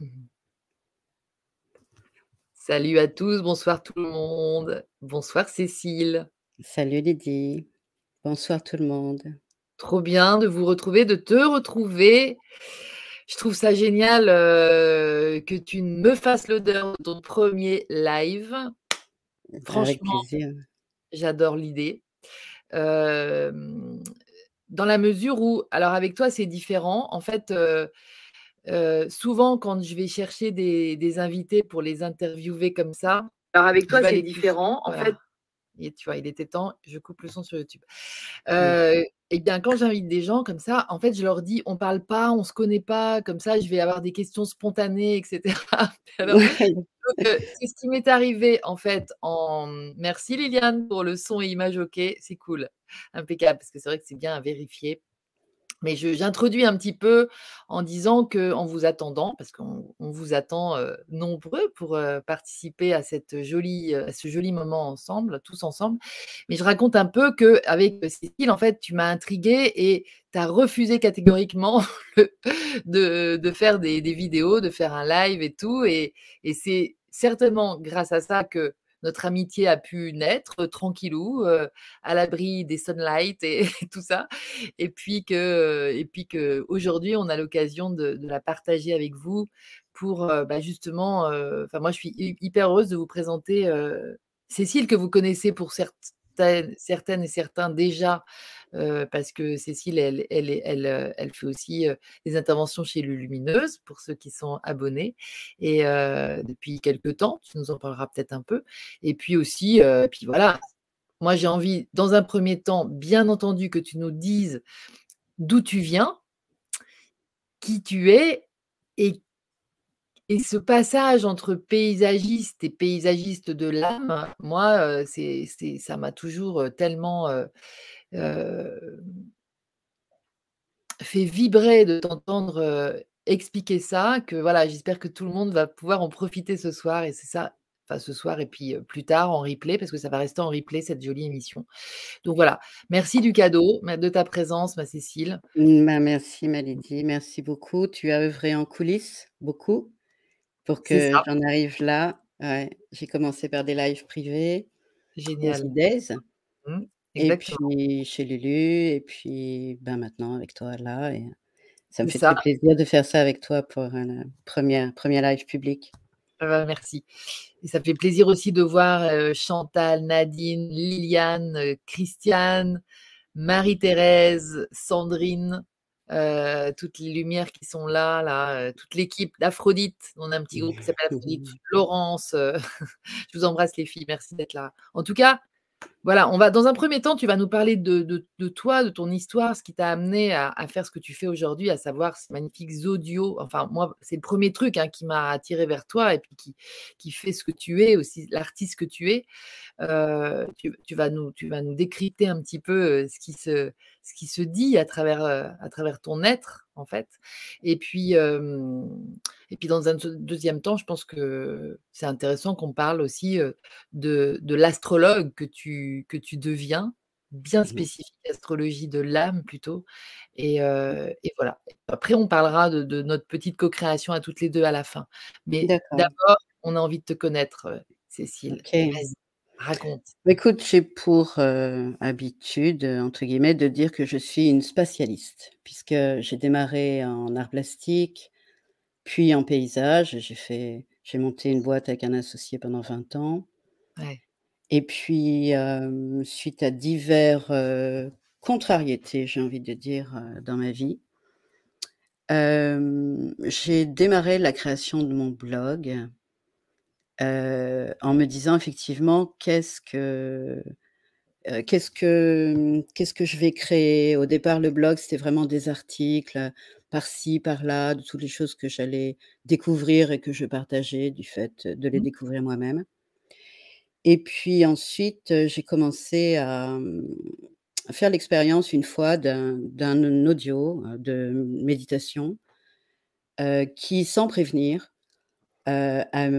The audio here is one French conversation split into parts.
Salut à tous, bonsoir tout le monde. Bonsoir Cécile. Salut Lydie. Bonsoir tout le monde. Trop bien de vous retrouver, de te retrouver. Je trouve ça génial euh, que tu me fasses l'odeur de ton premier live. Franchement, j'adore l'idée. Euh, dans la mesure où, alors avec toi, c'est différent. En fait, euh, souvent, quand je vais chercher des, invités pour les interviewer comme ça, alors avec toi, c'est différent. En fait, et tu vois, il était temps, je coupe le son sur YouTube. Euh, et bien, quand j'invite des gens comme ça, en fait, je leur dis, on parle pas, on se connaît pas, comme ça, je vais avoir des questions spontanées, etc. c'est ce qui m'est arrivé, en fait, en... Merci Liliane pour le son et image OK, c'est cool, impeccable, parce que c'est vrai que c'est bien à vérifier. Mais j'introduis un petit peu en disant qu'en vous attendant, parce qu'on vous attend nombreux pour participer à, cette jolie, à ce joli moment ensemble, tous ensemble, mais je raconte un peu qu'avec Cécile, en fait, tu m'as intriguée et tu as refusé catégoriquement de, faire des, vidéos, de faire un live et tout. et c'est certainement grâce à ça que notre amitié a pu naître tranquillou, à l'abri des sunlight et, tout ça. Et puis que, et puis que aujourd'hui, on a l'occasion de, la partager avec vous pour bah, justement. Enfin, moi, je suis hyper heureuse de vous présenter Cécile que vous connaissez pour certaines, certaines et certains déjà parce que Cécile, elle, elle, fait aussi des interventions chez Lumineuse, pour ceux qui sont abonnés, et depuis quelques temps, tu nous en parleras peut-être un peu. Et puis aussi, puis voilà, moi j'ai envie, dans un premier temps, bien entendu, que tu nous dises d'où tu viens, qui tu es, et et ce passage entre paysagiste et paysagiste de l'âme, moi, c'est, ça m'a toujours tellement fait vibrer de t'entendre expliquer ça, que voilà, j'espère que tout le monde va pouvoir en profiter ce soir. Et c'est ça, enfin ce soir et puis plus tard en replay, parce que ça va rester en replay cette jolie émission. Donc voilà, merci du cadeau, de ta présence, ma Cécile. Bah, merci ma Lydie, merci beaucoup. Tu as œuvré en coulisses beaucoup pour que j'en arrive là. J'ai commencé par des lives privés, Génial. Mmh. Et puis chez Lulu, et puis ben, maintenant avec toi là. Et ça me fait très plaisir de faire ça avec toi pour un premier, premier live public. Ah bah, merci. Et ça fait plaisir aussi de voir Chantal, Nadine, Liliane, Christiane, Marie-Thérèse, Sandrine, toutes les lumières qui sont là, là toute l'équipe d'Aphrodite. On a un petit groupe qui s'appelle Aphrodite, Laurence. je vous embrasse les filles, merci d'être là. En tout cas, voilà, on va dans un premier temps, tu vas nous parler de, toi, de ton histoire, ce qui t'a amené à, faire ce que tu fais aujourd'hui, à savoir ces magnifiques audios. Enfin, moi, c'est le premier truc hein, qui m'a attiré vers toi et puis qui, fait ce que tu es, aussi l'artiste que tu es. Euh, tu, vas nous, tu vas nous décrypter un petit peu euh, ce qui se, ce qui se dit à travers, euh, à travers ton être, en fait. Et puis, et puis, dans un deuxième temps, je pense que c'est intéressant qu'on parle aussi de, de l'astrologue que tu, que tu deviens, bien mmh spécifique, astrologie de l'âme plutôt. Et, et, voilà. Après, on parlera de, notre petite co-création à toutes les deux à la fin. Mais d'abord, on a envie de te connaître, Cécile. Raconte. Bah, écoute, j'ai pour habitude, entre guillemets, de dire que je suis une spatialiste, puisque j'ai démarré en art plastique, puis en paysage. J'ai fait, j'ai monté une boîte avec un associé pendant 20 ans. Et puis, suite à divers contrariétés, j'ai envie de dire, dans ma vie, j'ai démarré la création de mon blog en me disant effectivement qu'est-ce que qu'est-ce que qu'est-ce que je vais créer. Au départ, le blog c'était vraiment des articles par-ci, par-là, de toutes les choses que j'allais découvrir et que je partageais du fait de les mmh. découvrir moi-même. Et puis ensuite, j'ai commencé à, faire l'expérience une fois d'un audio de méditation qui, sans prévenir, a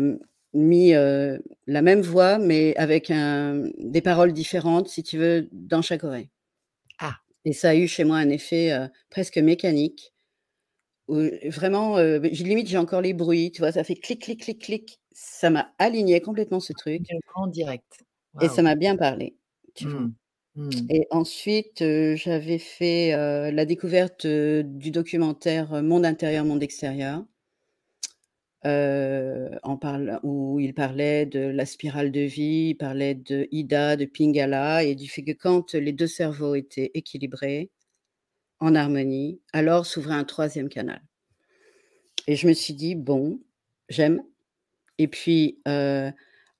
mis la même voix, mais avec des paroles différentes, si tu veux, dans chaque oreille. Ah. Et ça a eu chez moi un effet presque mécanique. vraiment, heu, beh, limite, j'ai encore les bruits, tu vois? Ça fait clic, clic, clic, clic. Ça m'a aligné complètement ce truc en direct. et ça m'a bien parlé, tu vois? Mmh. Mmh. Et ensuite, heu, j'avais fait, la découverte, du documentaire, Monde intérieur, monde extérieur en parlant où il parlait de la spirale de vie, il parlait de Ida, de Pingala et du fait que quand les 2 cerveaux étaient équilibrés, en harmonie, alors s'ouvrait un 3e canal et je me suis dit: «Bon, j'aime» et puis,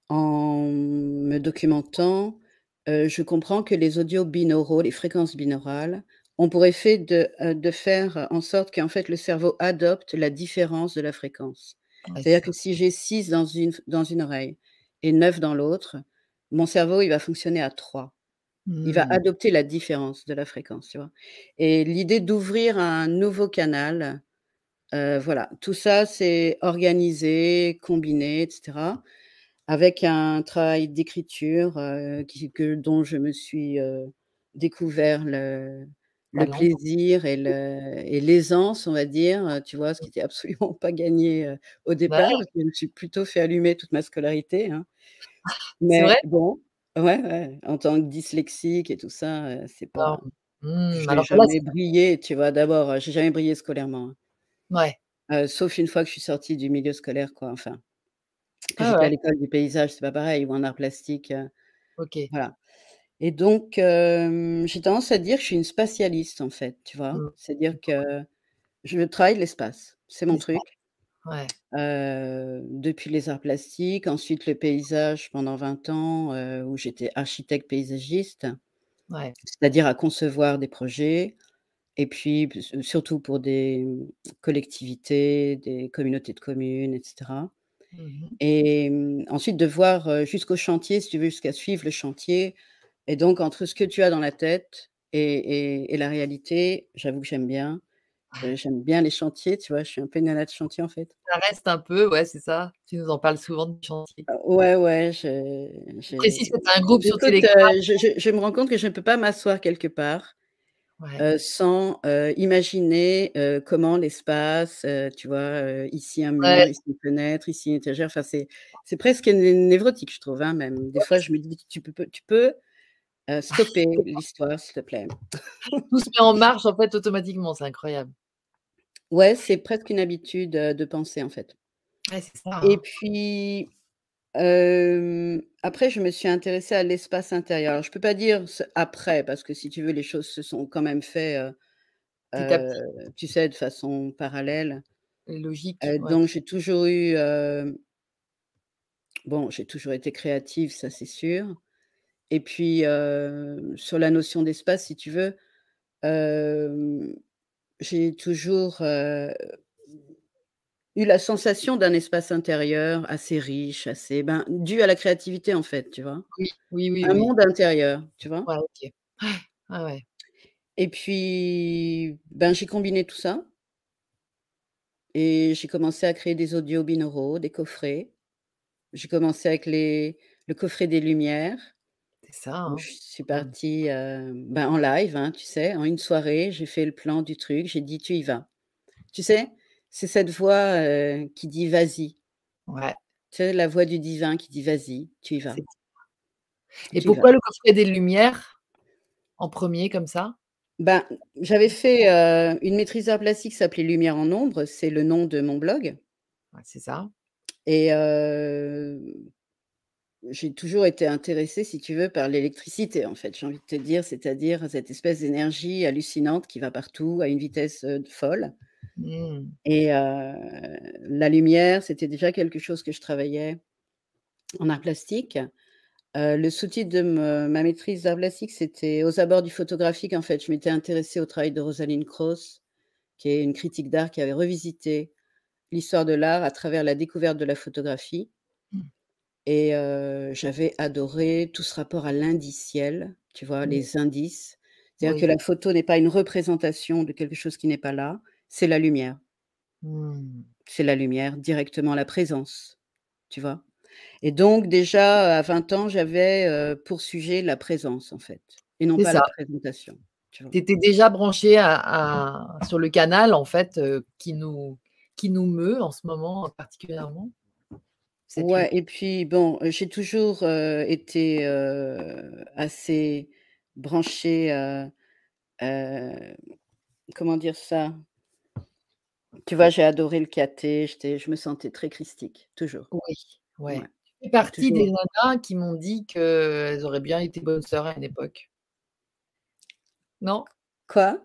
en me documentant, je comprends que les audios binauraux, les fréquences binaurales, ont pour effet de, de faire en sorte qu'en fait le cerveau adopte la différence de la fréquence. C'est-à-dire que si j'ai 6 dans une dans une oreille et 9 dans l'autre, mon cerveau, il va fonctionner à 3. Il va Mmh. adopter la différence de la fréquence, tu vois? Et l'idée d'ouvrir un nouveau canal, heu, voilà, tout ça c'est organisé, combiné et cetera, avec un travail d'écriture, que dont je me suis, heu, découvert le le plaisir et l'aisance, on va dire, tu vois? Ce qui était absolument pas gagné, au Ouais. départ, je me suis plutôt fait allumer toute ma scolarité, hein. Mais vrai? bon, ouais, ouais, en tant que dyslexique et tout ça, c'est pas Mmh, j'ai alors là, jamais brillé, tu vois? D'abord, j'ai jamais brillé scolairement, hein. Ouais. Sauf une fois que je suis sortie du milieu scolaire, quoi, enfin, Ouais, j'étais à l'école du paysage, c'est pas pareil ou en arts plastiques, heu, OK. voilà et donc hem, j'ai tendance à dire que je suis une spatialiste, en fait, tu vois? Mmh. C'est-à-dire que je travaille l'espace, c'est mon truc, Ouais. heu, depuis les arts plastiques, ensuite le paysage pendant 20 ans, heu, où j'étais architecte paysagiste, Ouais. c'est-à-dire à concevoir des projets et puis surtout pour des, collectivités, des communautés de communes et cetera Mmh mh. et mmh, ensuite de voir, jusqu'au chantier, si tu veux, jusqu'à suivre le chantier et donc entre ce que tu as dans la tête et et et la réalité, j'avoue que j'aime bien. Heu, j'aime bien les chantiers, tu vois? Je suis un peu une nana de chantier, en fait. Ça reste un peu ouais, c'est ça. Tu nous en parles souvent du chantier. Heu, ouais, ouais, je j'ai que tu un groupe sur Telegram. heu, je je je me rends compte que je ne peux pas m'asseoir quelque part, Ouais. heu, sans, heu, imaginer, heu, comment l'espace, tu vois? Ici un Ouais. mur, ici une fenêtre, ici une étagère, enfin c'est presque né névrotique, je trouve, hein, même. Des fois, je me dis: «Tu peux peux tu peux, heu, stopper l'histoire, s'il te plaît?» Tout se met en marche, en fait, automatiquement, c'est incroyable. Ouais, c'est presque une habitude, heu, de penser, en fait Ouais, c'est ça, et hein. puis, après je me suis intéressée à l'espace intérieur. Je peux pas dire après, parce que si tu veux, les choses se sont quand même fait, heu Petit à heu, petit. tu sais, de façon parallèle. Et logique, ouais. donc j'ai toujours eu, bon, j'ai toujours été créative, ça c'est sûr et puis, sur la notion d'espace, si tu veux, j'ai toujours, eu la sensation d'un espace intérieur assez riche, assez ben, dû à la créativité, en fait, tu vois? Oui, oui, oui, Un oui. monde intérieur, tu vois? Ouais, OK. Ouais, ouais, ouais. Et puis, ben, j'ai combiné tout ça et j'ai commencé à créer des audios binauraux, des coffrets. J'ai commencé avec les le coffret des lumières C'est ça, hein. je suis partie, heu, ben, en live, hein, tu sais, en une soirée, j'ai fait le plan du truc, j'ai dit: «Tu y vas». Tu sais? C'est cette voix, heu, qui dit: «Vas-y». Ouais, Tu sais, la voix du divin qui dit: «Vas-y, tu y vas, et tu y vas». pourquoi le coffret des lumières en 1er comme ça? Ben, j'avais fait, heu, une maîtrise d'art plastique qui s'appelait Lumière en ombre, c'est le nom de mon blog Ouais, c'est ça. et J'ai toujours été intéressée, si tu veux, par l'électricité, en fait, j'ai envie de te dire, c'est-à-dire cette espèce d'énergie hallucinante qui va partout à une vitesse, folle Mmh. et la lumière, c'était déjà quelque chose que je travaillais en art plastique. Le sous-titre de me ma maîtrise d'art plastique, c'était «Aux abords du photographique». En fait, je m'étais intéressée au travail de Rosalind Krauss, qui est une critique d'art qui avait revisité l'histoire de l'art à travers la découverte de la photographie. Et j'avais adoré tout ce rapport à l'indiciel, tu vois? Mmh. Les indices. C'est-à-dire que la photo n'est pas une représentation de quelque chose qui n'est pas là, c'est la lumière. Mmh. C'est la lumière, directement la présence, tu vois? Et donc déjà, à 20 ans, j'avais, pour sujet la présence, en fait et non pas la présentation, tu étais déjà branchée à à sur le canal, en fait, qui nous qui nous meut en ce moment particulièrement? Ouais et puis bon, heu, j'ai toujours, heu, été, heu, assez branchée, comment dire ça? Tu vois, j'ai adoré le j'étais je me sentais très christique, toujours. Oui, Ouais, ouais. Tu fais j'ai partie des nanas qui m'ont dit qu'elles auraient bien été bonnes sœurs à une époque. Non? Quoi?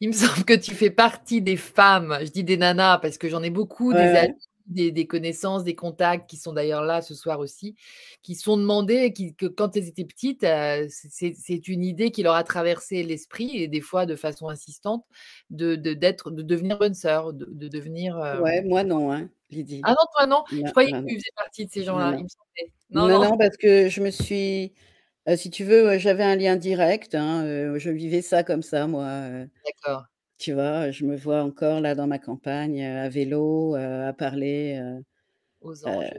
Il me semble que tu fais partie des femmes, je dis des nanas parce que j'en ai beaucoup, Ouais, des ouais. Des des connaissances, des contacts qui sont d'ailleurs là ce soir aussi, qui sont demandé qui que quand elles étaient petites, heu, c'est une idée qui leur a traversé l'esprit et des fois de façon insistante, de d'être de devenir bonne sœur, de de devenir, Ouais, hem moi non, hein, Lydie. Ah non, toi non? Je croyais non, que tu faisais partie de ces gens-là, non. il me semblait. Non, Non, parce que je me suis heu, si tu veux, j'avais un lien direct, hein, je vivais ça comme ça moi, D'accord. Tu vois? Je me vois encore là dans ma campagne, à vélo, à parler, Aux heu, anges.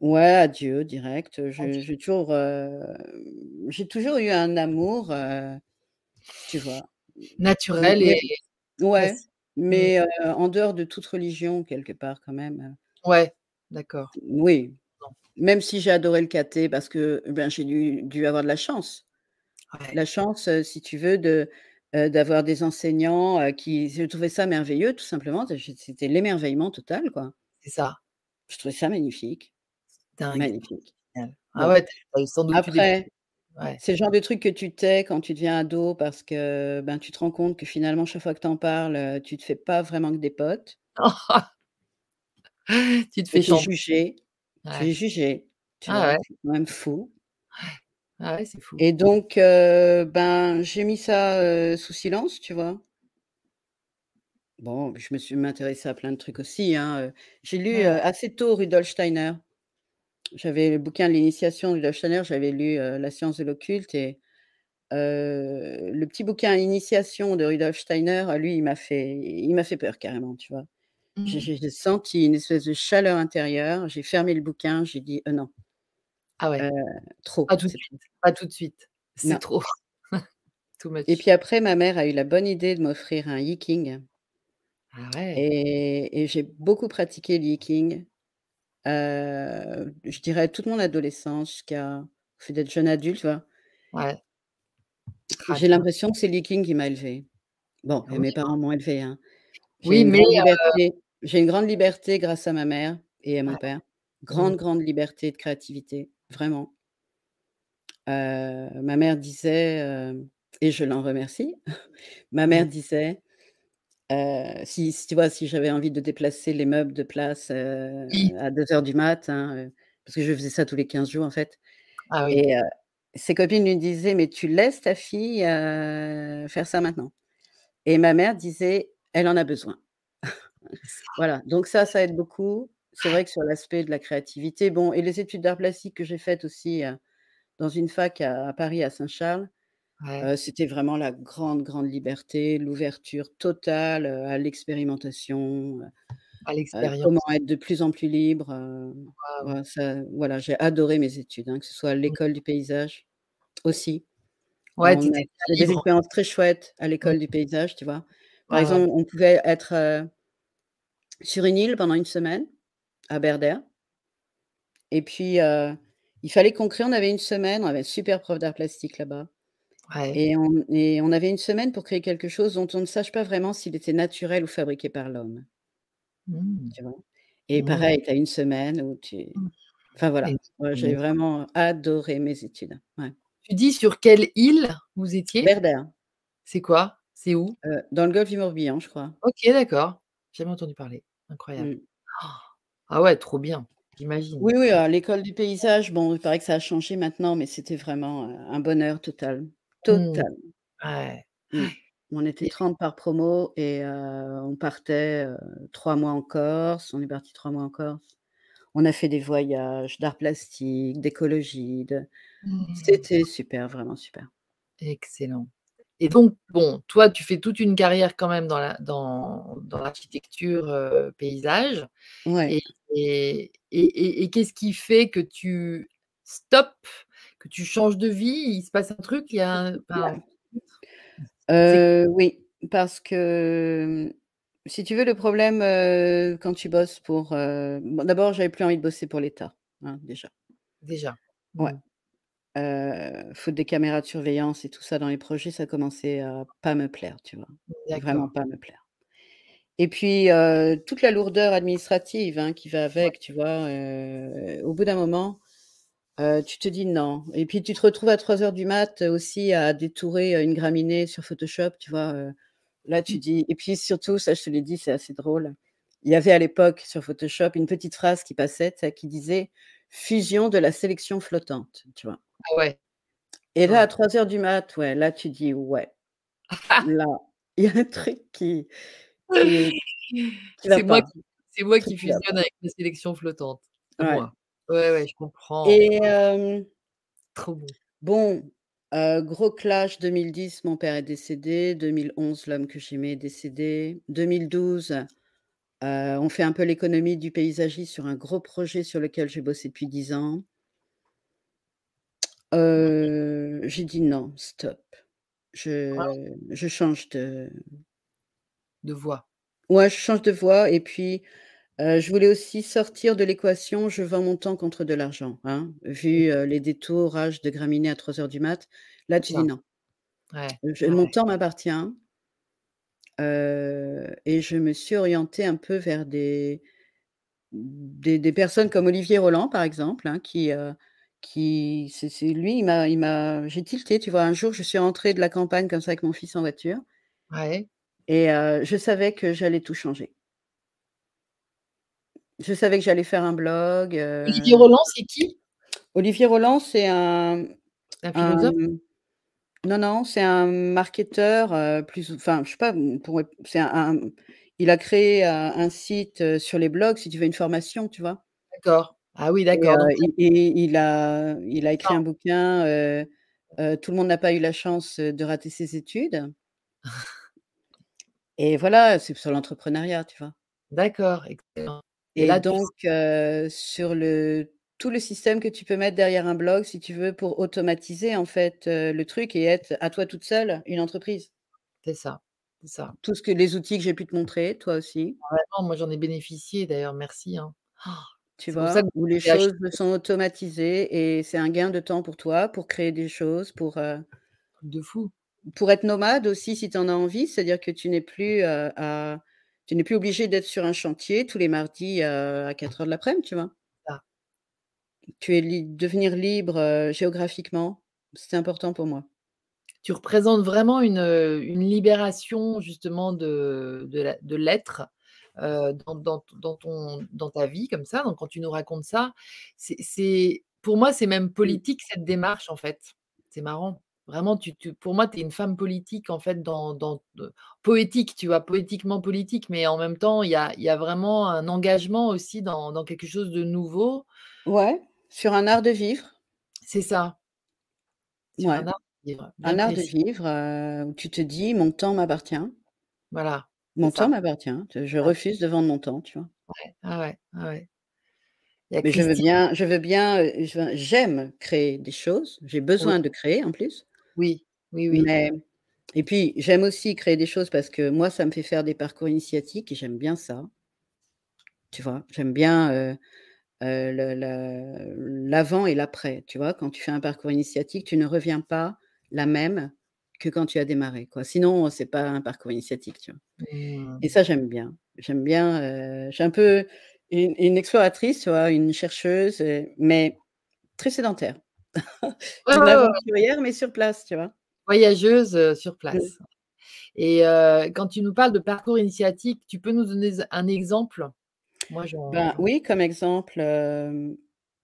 ouais, à Dieu direct. Je j'ai toujours, heu, j'ai toujours eu un amour, tu vois? Naturel et mais ouais, facile. Mmh. mais en dehors de toute religion quelque part quand même, Ouais, d'accord. Oui, Non. même si j'ai adoré le katé parce que, ben, j'ai dû dû avoir de la chance. Ouais. La chance, si tu veux de, heu, d'avoir des enseignants, heu, qui je trouvais ça merveilleux tout simplement, c'était l'émerveillement total, quoi. C'est ça. Je trouvais ça magnifique, Dingue. magnifique. Ah ouais, tu sans doute après, ouais. c'est le genre de truc que tu tais quand tu deviens ado parce que, ben, tu te rends compte que finalement chaque fois que tu en parles, heu, tu te fais pas vraiment que des potes. Tu te fais tu es jugé, tu es jugé, tu Ah ouais? C'est quand même fou. Ah ouais, c'est fou. Et donc heu, ben, j'ai mis ça, heu, sous silence, tu vois? Bon, je me suis m'intéressée à plein de trucs aussi, hein, heu, j'ai lu, Ouais. assez tôt Rudolf Steiner. J'avais le bouquin de l'initiation de Rudolf Steiner, j'avais lu, La science de l'occulte et le petit bouquin Initiation de Rudolf Steiner, lui, il m'a fait il m'a fait peur carrément, tu vois? J'ai Mmh. j'ai senti une espèce de chaleur intérieure, j'ai fermé le bouquin, j'ai dit: «Heu, non». Ah ouais. trop, Pas tout de suite, trop. pas tout de suite. C'est trop. Too Et puis après ma mère a eu la bonne idée de m'offrir un Yiking Ah ouais. et et j'ai beaucoup pratiqué le Yiking, je dirais toute mon adolescence jusqu'à fait d'être jeune adulte, tu vois? Ouais. J'ai l'impression que c'est le Yiking qui m'a élevée. Bon et Oui, mes parents m'ont élevée, hein. Oui, mais j'ai une grande liberté grâce à ma mère et à mon Ouais. père. Mmh. Grande, grande liberté de créativité, vraiment. Heu, ma mère disait, hem et je l'en remercie, ma Mmh. mère disait, heu, si si tu vois, si j'avais envie de déplacer les meubles de place, à 2:00 du mat, hein, parce que je faisais ça tous les 15 jours, en fait Ah oui. et ses copines lui disaient: «Mais tu laisses ta fille, faire ça maintenant?» et ma mère disait: «Elle en a besoin». Voilà, donc ça, ça aide beaucoup. C'est vrai que sur l'aspect de la créativité, bon et les études d'art plastique que j'ai faites aussi, dans une fac à à Paris, à Saint-Charles, Ouais. c'était vraiment la grande, grande liberté, l'ouverture totale, à l'expérimentation, À heu, comment l'expérience. être de plus en plus libre, voilà j'ai adoré mes études, hein, que ce soit à l'école du paysage aussi. Ouais, On a des expériences très chouettes à Mmh. l'école du paysage, tu vois? Par Ouais, exemple, on pouvait être, sur une île pendant une semaine, à Aberdare et puis, heu, il fallait qu'on crée on avait une semaine, on avait un super prof d'art plastique là-bas Ouais. et on et on avait une semaine pour créer quelque chose dont on ne sache pas vraiment s'il était naturel ou fabriqué par l'homme. Mmh. Et Mmh. pareil, tu as une semaine où tu Mmh. enfin voilà, moi j'ai vraiment adoré mes études, ouais. Tu dis sur quelle île vous étiez? Aberdare. C'est quoi? C'est où? Heu, dans le golfe du Morbihan, je crois. OK, d'accord. Jamais entendu parler. Incroyable. Mmh. Ah ouais, trop bien, j'imagine. Oui, oui, à l'école du paysage, bon, il paraît que ça a changé maintenant, mais c'était vraiment, heu, un bonheur total, Mmh. total. Ouais. Mmh. On était Et 30 par promo et heu, on partait, heu, 3 mois en Corse, on est partis 3 mois en Corse. On a fait des voyages d'art plastique, d'écologie, de Mmh. c'était super, vraiment super. Excellent et donc bon, toi, tu fais toute une carrière quand même dans la dans dans l'architecture, paysage Ouais. et et et et et qu'est-ce qui fait que tu stoppes, que tu changes de vie? Il se passe un truc? Il y a un enfin oui, parce que, si tu veux, le problème, quand tu bosses pour, bon, d'abord, j'avais plus envie de bosser pour l'État, hein, déjà. Déjà. Ouais. Mmh. faute des caméras de surveillance et tout ça dans les projets, ça commençait à pas me plaire, tu vois? Vraiment pas me plaire. Et puis, toute la lourdeur administrative, hein, qui va avec, tu vois? au bout d'un moment, tu te dis: «Non» et puis tu te retrouves à 3:00 du mat, aussi à détourer, une graminée sur Photoshop, tu vois? là, tu Mmh. dis et puis surtout, ça, je te l'ai dit, c'est assez drôle. Il y avait à l'époque sur Photoshop une petite phrase qui passait, qui disait: «Fusion de la sélection flottante», tu vois? Ah ouais. Et là, à Ouais. 3:00 du mat, ouais, là, tu dis: «Ouais, là, il y a un truc qui C'est moi pas». qui moi fusionne avec la sélection flottante, Ouais. moi. Ouais, ouais, je comprends. Et Trop beau. bon, heu, gros clash 2010, mon père est décédé. 2011, l'homme que j'aimais est décédé. 2012, heu, on fait un peu l'économie du paysagisme sur un gros projet sur lequel j'ai bossé depuis 10 ans. Heu, j'ai dit: «Non, stop, Ah. je je change de» De voix. ouais, je change de voie et puis, heu, je voulais aussi sortir de l'équation, je vends mon temps contre de l'argent, hein. Mmh. Vu, heu, les détourages de graminées à 3:00 du mat, là, tu dis. «Non». Ouais, Je mon temps m'appartient heu et je me suis orientée un peu vers des des des personnes comme Olivier Roland, par exemple, hein, qui, qui c'est lui, il m'a il m'a j'ai tilté, tu vois? Un jour, je suis rentrée de la campagne comme ça avec mon fils en voiture Ouais. Et je savais que j'allais tout changer. Je savais que j'allais faire un blog, Olivier Roland, c'est qui? Olivier Roland, c'est un Un un philosophe? non, non, c'est un marketeur, plus enfin, je sais pas, pour c'est un un il a créé un un site, sur les blogs, si tu veux, une formation, tu vois? D'accord. Ah oui, d'accord, et il a il a écrit un bouquin, Tout le monde n'a pas eu la chance, de rater ses études et voilà, c'est sur l'entrepreneuriat, tu vois? D'accord, excellent et Et là, tu donc sur le tout le système que tu peux mettre derrière un blog, si tu veux, pour automatiser, en fait, le truc et être à toi toute seule, une entreprise. C'est ça, c'est ça. Tout ce que les outils que j'ai pu te montrer, toi aussi. Vraiment, moi, j'en ai bénéficié d'ailleurs, merci, hein. Tu pour ça vois? Où les acheté choses sont automatisées et c'est un gain de temps pour toi, pour créer des choses, pour, de fou. Pour être nomade aussi si tu en as envie, c'est-à-dire que tu n'es plus, heu, à tu n'es plus obligé d'être sur un chantier tous les mardis, heu, à 4:00 de l'après-midi, tu vois? Ça. Tu es li devenir libre, heu, géographiquement, c'est important pour moi. Tu représentes vraiment une, libération justement de de l'être, dans dans ton dans ta vie comme ça, donc quand tu nous racontes ça, c'est c'est pour moi, c'est même Mmh. politique cette démarche, en fait. C'est marrant. Vraiment, tu tu pour moi, tu es une femme politique, en fait, dans dans de poétique, tu vois? Poétiquement politique, mais en même temps, il y a y a vraiment un engagement aussi dans dans quelque chose de nouveau. Ouais, sur un art de vivre. C'est ça. Sur Ouais, un art de vivre, un art de vivre, heu, où tu te dis: «Mon temps m'appartient». Voilà, Mon temps m'appartient, je Ouais. refuse de vendre mon temps, tu vois? Ouais, ah ouais, ah ouais. Mais je veux bien je veux bien, veux j'aime créer des choses, j'ai Oui. besoin de créer en plus. Oui, oui, oui. Mais et puis j'aime aussi créer des choses parce que moi, ça me fait faire des parcours initiatiques et j'aime bien ça. Tu vois? J'aime bien, l'avant et l'après, tu vois? Quand tu fais un parcours initiatique, tu ne reviens pas la même que quand tu as démarré, quoi. Sinon, c'est pas un parcours initiatique, tu vois? Et Mmh. ça, j'aime bien. J'aime bien, suis un peu une une exploratrice, tu vois? Une chercheuse, heu, mais très sédentaire. Une aventurière, mais sur place, tu vois? Voyageuse, heu, sur place et heu, quand tu nous parles de parcours initiatique, tu peux nous donner un exemple? Moi, Ben, oui, comme exemple,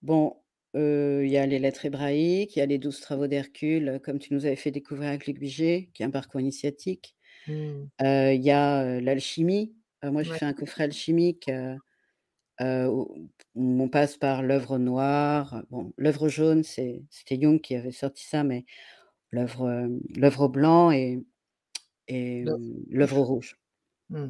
bon, il y a les lettres hébraïques, il y a les 12 travaux d'Hercule, heu, comme tu nous avais fait découvrir avec Luc qui est un parcours initiatique. Mmh. Il y a, l'alchimie. Moi, j'ai Ouais. fait un coffret alchimique, on passe par l'œuvre noire. Bon, l'œuvre jaune, c'était Jung qui avait sorti ça, mais l'œuvre, blanc et et L'œuvre rouge. Mmh.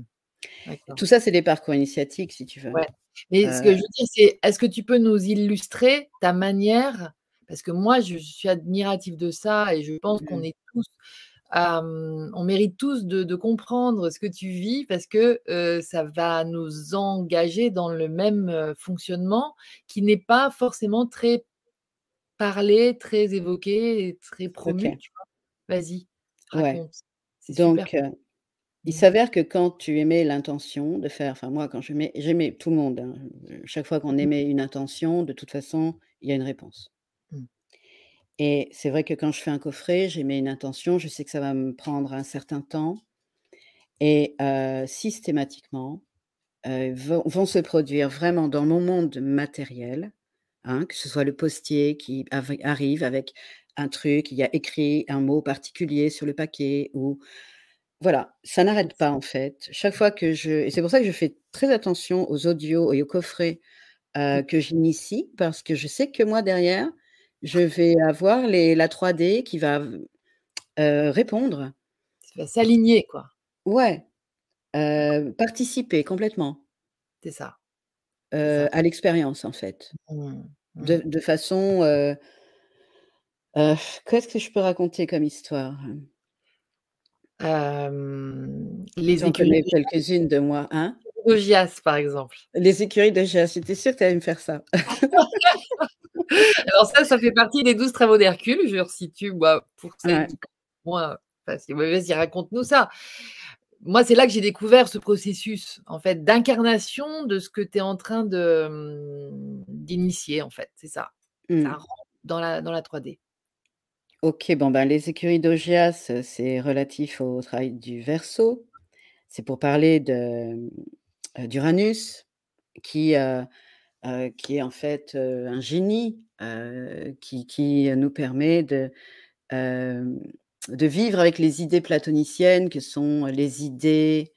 Tout ça, c'est des parcours initiatiques, si tu veux. Ouais, mais ce que je veux dire, c'est est-ce que tu peux nous illustrer ta manière? Parce que moi, je suis admirative de ça et je pense qu'on Mmh. est tous on mérite tous de de comprendre ce que tu vis parce que, ça va nous engager dans le même, fonctionnement qui n'est pas forcément très parlé, très évoqué et très promu? Vas-y, raconte. Donc, il Mmh. s'avère que quand tu émets l'intention de faire enfin moi quand j'émets j'émets tout le monde, hein, chaque fois qu'on Mmh émet une intention, de toute façon, il y a une réponse. Et c'est vrai que quand je fais un coffret, j'émets une intention, je sais que ça va me prendre un certain temps et systématiquement, heu, vont vont se produire vraiment dans mon monde matériel, hein, que ce soit le postier qui av arrive avec un truc, il y a écrit un mot particulier sur le paquet ou voilà, ça n'arrête pas en fait. Chaque fois que je et c'est pour ça que je fais très attention aux audios et aux coffrets, Mmh. que j'initie parce que je sais que moi derrière, je vais avoir les la 3D qui va répondre. Ça va s'aligner, quoi. Ouais, participer complètement, C'est ça, à l'expérience en fait. Mmh. Mmh. De de façon, qu'est-ce que je peux raconter comme histoire? Les écuries de quelques-unes de moi, hein? Augias, par exemple. Les écuries de Gers, j'étais sûre que tu allais me faire ça. Alors ça, ça fait partie des 12 travaux d'Hercule. Je resitue, moi, pour celles Ouais. qui moi, vas-y, raconte-nous ça. Moi, c'est là que j'ai découvert ce processus, en fait, d'incarnation de ce que tu es en train de, mmh, d'initier, en fait, c'est ça. Ça Mmh. rentre dans la dans la 3D. OK, bon, ben, les écuries d'Augias, heu, c'est relatif au travail du Verseau. C'est pour parler heu, d'Uranus qui, heu heu, qui est en fait, heu, un génie, heu, qui qui, nous permet de, de vivre avec les idées platoniciennes que sont les idées,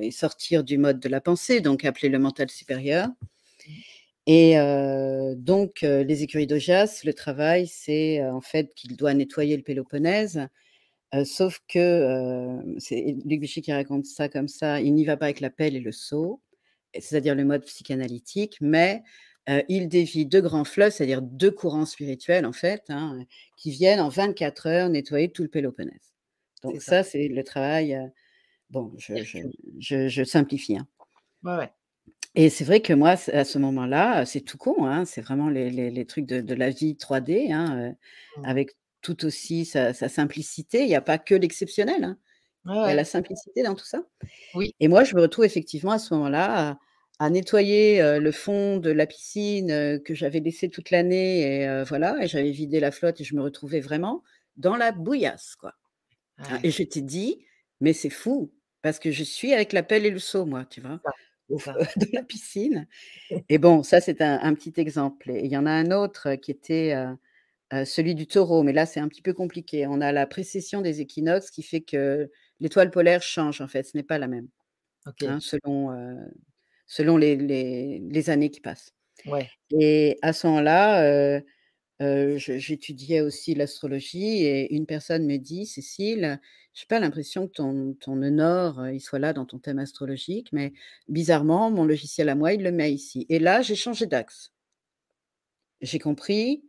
et sortir du mode de la pensée, donc appelé le mental supérieur. Mmh. Et donc les écuries d'Augias, le travail, c'est, en fait, qu'il doit nettoyer le Péloponnèse, sauf que, c'est Luc Vichy qui raconte ça comme ça, il n'y va pas avec la pelle et le seau, c'est-à-dire le mode psychanalytique, mais heu, il dévie 2 grands fleuves, c'est-à-dire 2 courants spirituels, en fait, hein, qui viennent en 24 heures nettoyer tout le Péloponnèse. Donc ça. ça, c'est le travail, bon, je je Hercule. je je simplifie, hein. Ouais, ouais. Et c'est vrai que moi, à ce moment-là, c'est tout con, hein, c'est vraiment les les les trucs de de la vie 3D, hein, Mmh. avec tout aussi sa sa simplicité. Il y a pas que l'exceptionnel, Ouais, la simplicité dans tout ça. Oui. Et moi, je me retrouve effectivement à ce moment-là à à nettoyer, le fond de la piscine, que j'avais laissé toute l'année et voilà et j'avais vidé la flotte et je me retrouvais vraiment dans la bouillasse, quoi, hein et je t'ai dit: «Mais c'est fou!» parce que je suis avec la pelle et le seau, moi, tu vois? Dans la piscine et bon, ça, c'est un un petit exemple et il y en a un autre qui était, celui du Taureau, mais là, c'est un petit peu compliqué. On a la précession des équinoxes qui fait que l'étoile polaire change, en fait, ce n'est pas la même, hein, selon, heu, selon les les les années qui passent Ouais. et à ce moment-là, heu, je j'étudiais aussi l'astrologie et une personne me dit: «Cécile, j'ai pas l'impression que ton ton nord, il soit là dans ton thème astrologique, mais bizarrement, mon logiciel à moi, il le met ici» et là, j'ai changé d'axe. J'ai compris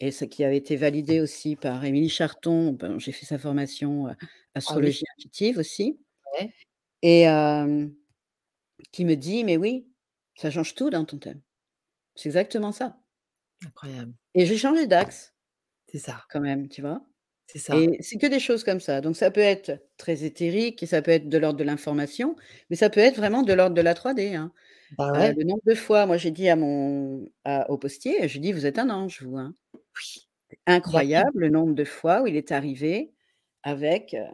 et ce qui avait été validé aussi par Émilie Charton, ben, j'ai fait sa formation, Ah oui. astrologie intuitive aussi Ouais. et qui me dit: «Mais oui, ça change tout dans ton thème». C'est exactement ça Incroyable. et j'ai changé d'axe C'est ça, quand même, tu vois? c'est ça. Et c'est que des choses comme ça, donc ça peut être très éthérique et ça peut être de l'ordre de l'information, mais ça peut être vraiment de l'ordre de la 3D, hein. Bah ouais. le nombre de fois, moi j'ai dit à mon à au postier, je lui dis: «Vous êtes un ange vous, hein». Oui. Bah oui. Incroyable le nombre de fois où il est arrivé avec, heu,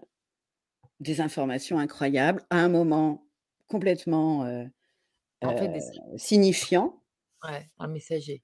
des informations incroyables à un moment complètement, heu En fait, heu, des signifiant. ouais, un messager.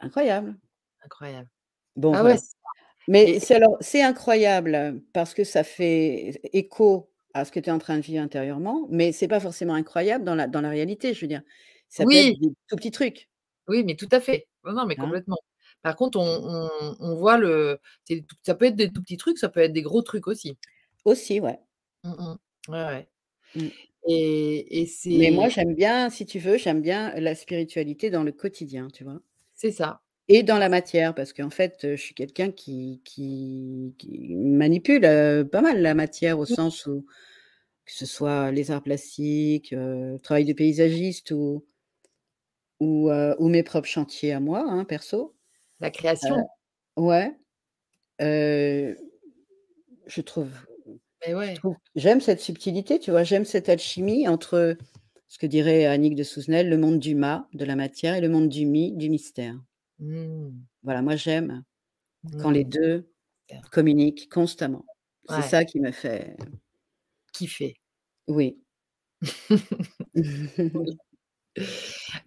Incroyable. Incroyable. Bon Ah ouais, voilà. c'est ça Mais et c'est alors c'est incroyable parce que ça fait écho à ce que tu es en train de vivre intérieurement, mais c'est pas forcément incroyable dans la dans la réalité, je veux dire. Ça peut être oui, des tout petits trucs, oui, mais tout à fait. Non, mais hein? complètement. Par contre, on on on voit le c'est ça peut être des tout petits trucs, ça peut être des gros trucs aussi. Aussi, ouais. Mmh mh. Ouais, ouais Mmh. et et Mais moi c'est j'aime bien, si tu veux, j'aime bien la spiritualité dans le quotidien, tu vois? c'est ça. Et dans la matière parce qu'en fait, je suis quelqu'un qui qui qui manipule, pas mal la matière au sens où que ce soit les arts plastiques, le travail de paysagiste ou ou ou mes propres chantiers à moi, hein, perso. La création. ouais. je trouve Mais ouais. j'aime cette subtilité, tu vois? J'aime cette alchimie entre ce que dirait Annick de Souzenel, le monde du ma, de la matière et le monde du mi, du mystère. Mmh. Voilà, moi j'aime quand les Mmh. 2 communiquent constamment. C'est ça qui me fait Kiffer. oui.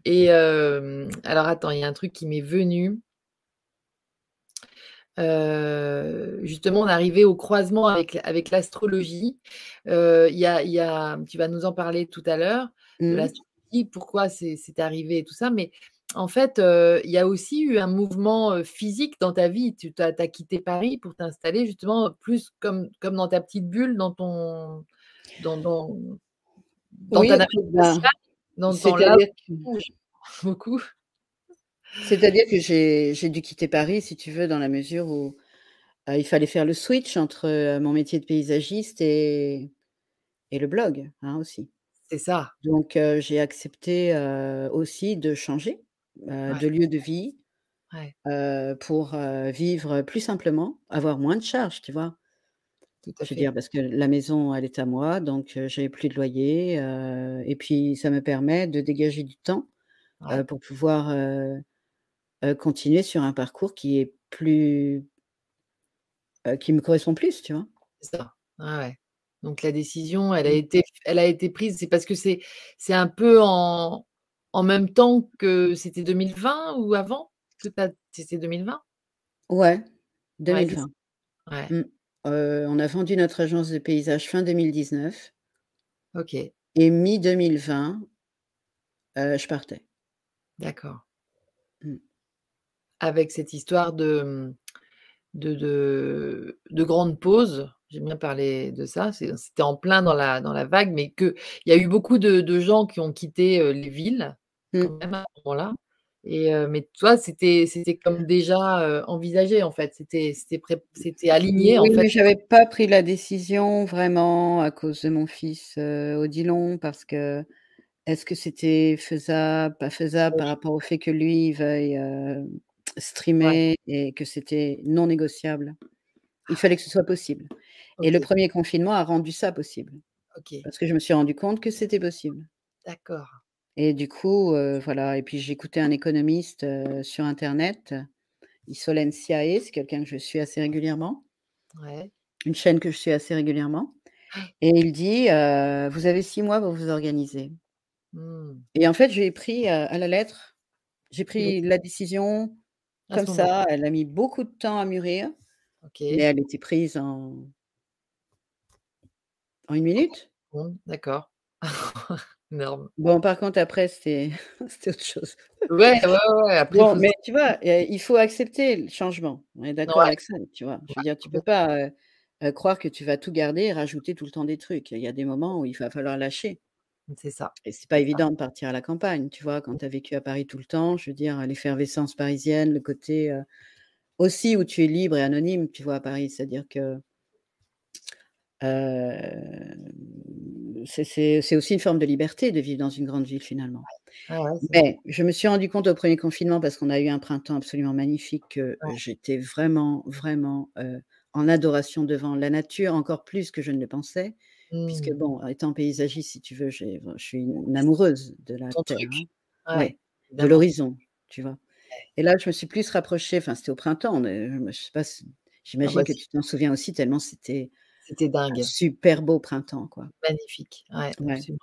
Et alors attends, il y a un truc qui m'est venu. Justement, on est arrivé au croisement avec avec l'astrologie. Il y a y a tu vas nous en parler tout à l'heure, de Mmh. l'astrologie, pourquoi c'est c'est arrivé et tout ça, mais en fait, heu, il y a aussi eu un mouvement, physique dans ta vie. Tu as quitté Paris pour t'installer justement plus comme comme dans ta petite bulle, dans ton dans dans dans Oui, ta sociale, dans ton là que beaucoup. c'est-à-dire que j'ai dû quitter Paris, si tu veux, dans la mesure où, il fallait faire le switch entre, mon métier de paysagiste et et le blog, hein, aussi. C'est ça. Donc j'ai accepté, aussi de changer, Ouais. de lieu de vie, Ouais. heu, pour, heu, vivre plus simplement, avoir moins de charges, tu vois? Tout à Je veux fait. dire parce que la maison, elle est à moi, donc j'avais plus de loyer, et puis ça me permet de dégager du temps, Ouais. pour pouvoir, continuer sur un parcours qui est plus qui me correspond plus, tu vois? C'est ça. Ouais. Donc la décision, elle a Mmh. été elle a été prise, c'est parce que c'est c'est un peu en en même temps que c'était 2020 ou avant? C'était 2020? Ouais, Ouais, c'est ça. 2020. Ouais. Mmh. Heu, on a vendu notre agence de paysage fin 2019 OK. et mi-2020 heu, je partais. D'accord. Mmh. Avec cette histoire de, de de de grande pause, j'aime bien parler de ça, c'était en plein dans la dans la vague, mais qu'il y a eu beaucoup de de gens qui ont quitté, heu, les villes, quand Mmh. même à ce moment-là et mais toi, c'était c'était comme déjà, envisagé, en fait, c'était c'était pré c'était aligné, en fait. mais j'avais pas pris la décision vraiment à cause de mon fils, heu, Odilon parce que est-ce que c'était faisable, pas faisable par rapport au fait que lui, il veuille, Ouais. streamer et que c'était non négociable? Il fallait que ce soit possible et le. 1er confinement a rendu ça possible. Parce que je me suis rendu compte que c'était possible. D'accord. Et du coup, heu, voilà et puis j'écoutais un économiste, heu, sur internet, Isolène Siaé, c'est quelqu'un que je suis assez régulièrement Ouais. une chaîne que je suis assez régulièrement et il dit, heu: «Vous avez 6 mois pour vous organiser» Mmh. et en fait, je lui ai pris, à la lettre. J'ai pris la décision comme ça, elle a mis beaucoup de temps à mûrir, mais OK. elle était prise en en 1 minute. D'accord. Énorme. Bon, par contre, après, c'était autre chose. Ouais, ouais, ouais, après Bon, faut mais tu vois, il faut accepter le changement. On est d'accord Ouais. avec ça, tu vois? Je veux dire, tu peux pas, heu heu, croire que tu vas tout garder et rajouter tout le temps des trucs. Il y a des moments où il va falloir lâcher C'est ça, et c'est pas évident de partir à la campagne, tu vois? Quand tu as vécu à Paris tout le temps, je veux dire, l'effervescence parisienne, le côté, heu, aussi où tu es libre et anonyme, tu vois, à Paris. C'est-à-dire que c'est aussi une forme de liberté de vivre dans une grande ville, finalement. Ouais. Mais je me suis rendu compte au 1er confinement parce qu'on a eu un printemps absolument magnifique que Ouais. j'étais vraiment, vraiment, heu, en adoration devant la nature, encore plus que je ne le pensais. Puisque Mmh. bon, étant paysagiste, si tu veux, je suis une amoureuse de la Ton terre, truc. hein. Ouais, de l'horizon, tu vois? Et là, je me suis plus rapprochée, enfin, c'était au printemps, je sais pas Ah j'imagine bah, que si. tu t'en souviens aussi tellement c'était C'était un dingue. super beau printemps, quoi. Magnifique, ouais, Ouais. absolument.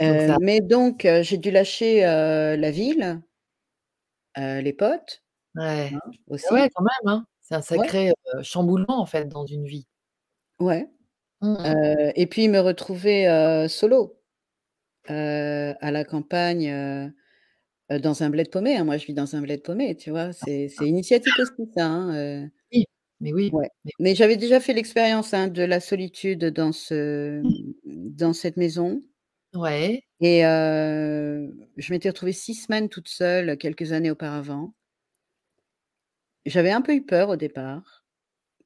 Heu, ça mais donc heu, j'ai dû lâcher, heu, la ville les potes, Ouais. hein, Ah ouais, aussi. quand même, hein. C'est un Ouais. sacré, chamboulement, en fait, dans une vie. Ouais, Mmh et puis me retrouver, solo, à la campagne, dans un bled paumé, hein. Moi, je vis dans un bled paumé, tu vois? C'est initiatique aussi ça, hein, mais oui, ouais, mais mais j'avais déjà fait l'expérience, hein, de la solitude dans ce Mmh. dans cette maison Ouais. et je m'étais retrouvée 6 semaines toute seule quelques années auparavant j'avais un peu eu peur au départ,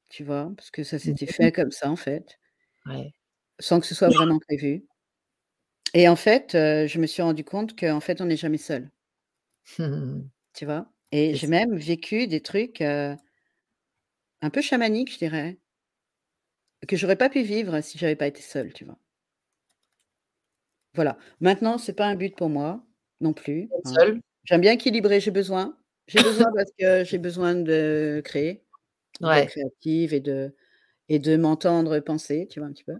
tu vois? Parce que ça Mmh s'était fait comme ça, en fait Ouais. sans que ce soit vraiment prévu et en fait, je me suis rendu compte qu'en fait, on n'est jamais seul. Tu vois? Et j'ai même vécu des trucs, un peu chamaniques, je dirais que j'aurais pas pu vivre si j'avais pas été seule, tu vois? Voilà. Maintenant, c'est pas un but pour moi, non plus, hein. J'aime bien équilibrer, j'ai besoin. J'ai besoin parce que j'ai besoin de créer, Ouais. créative et de et de m'entendre penser, tu vois, un petit peu?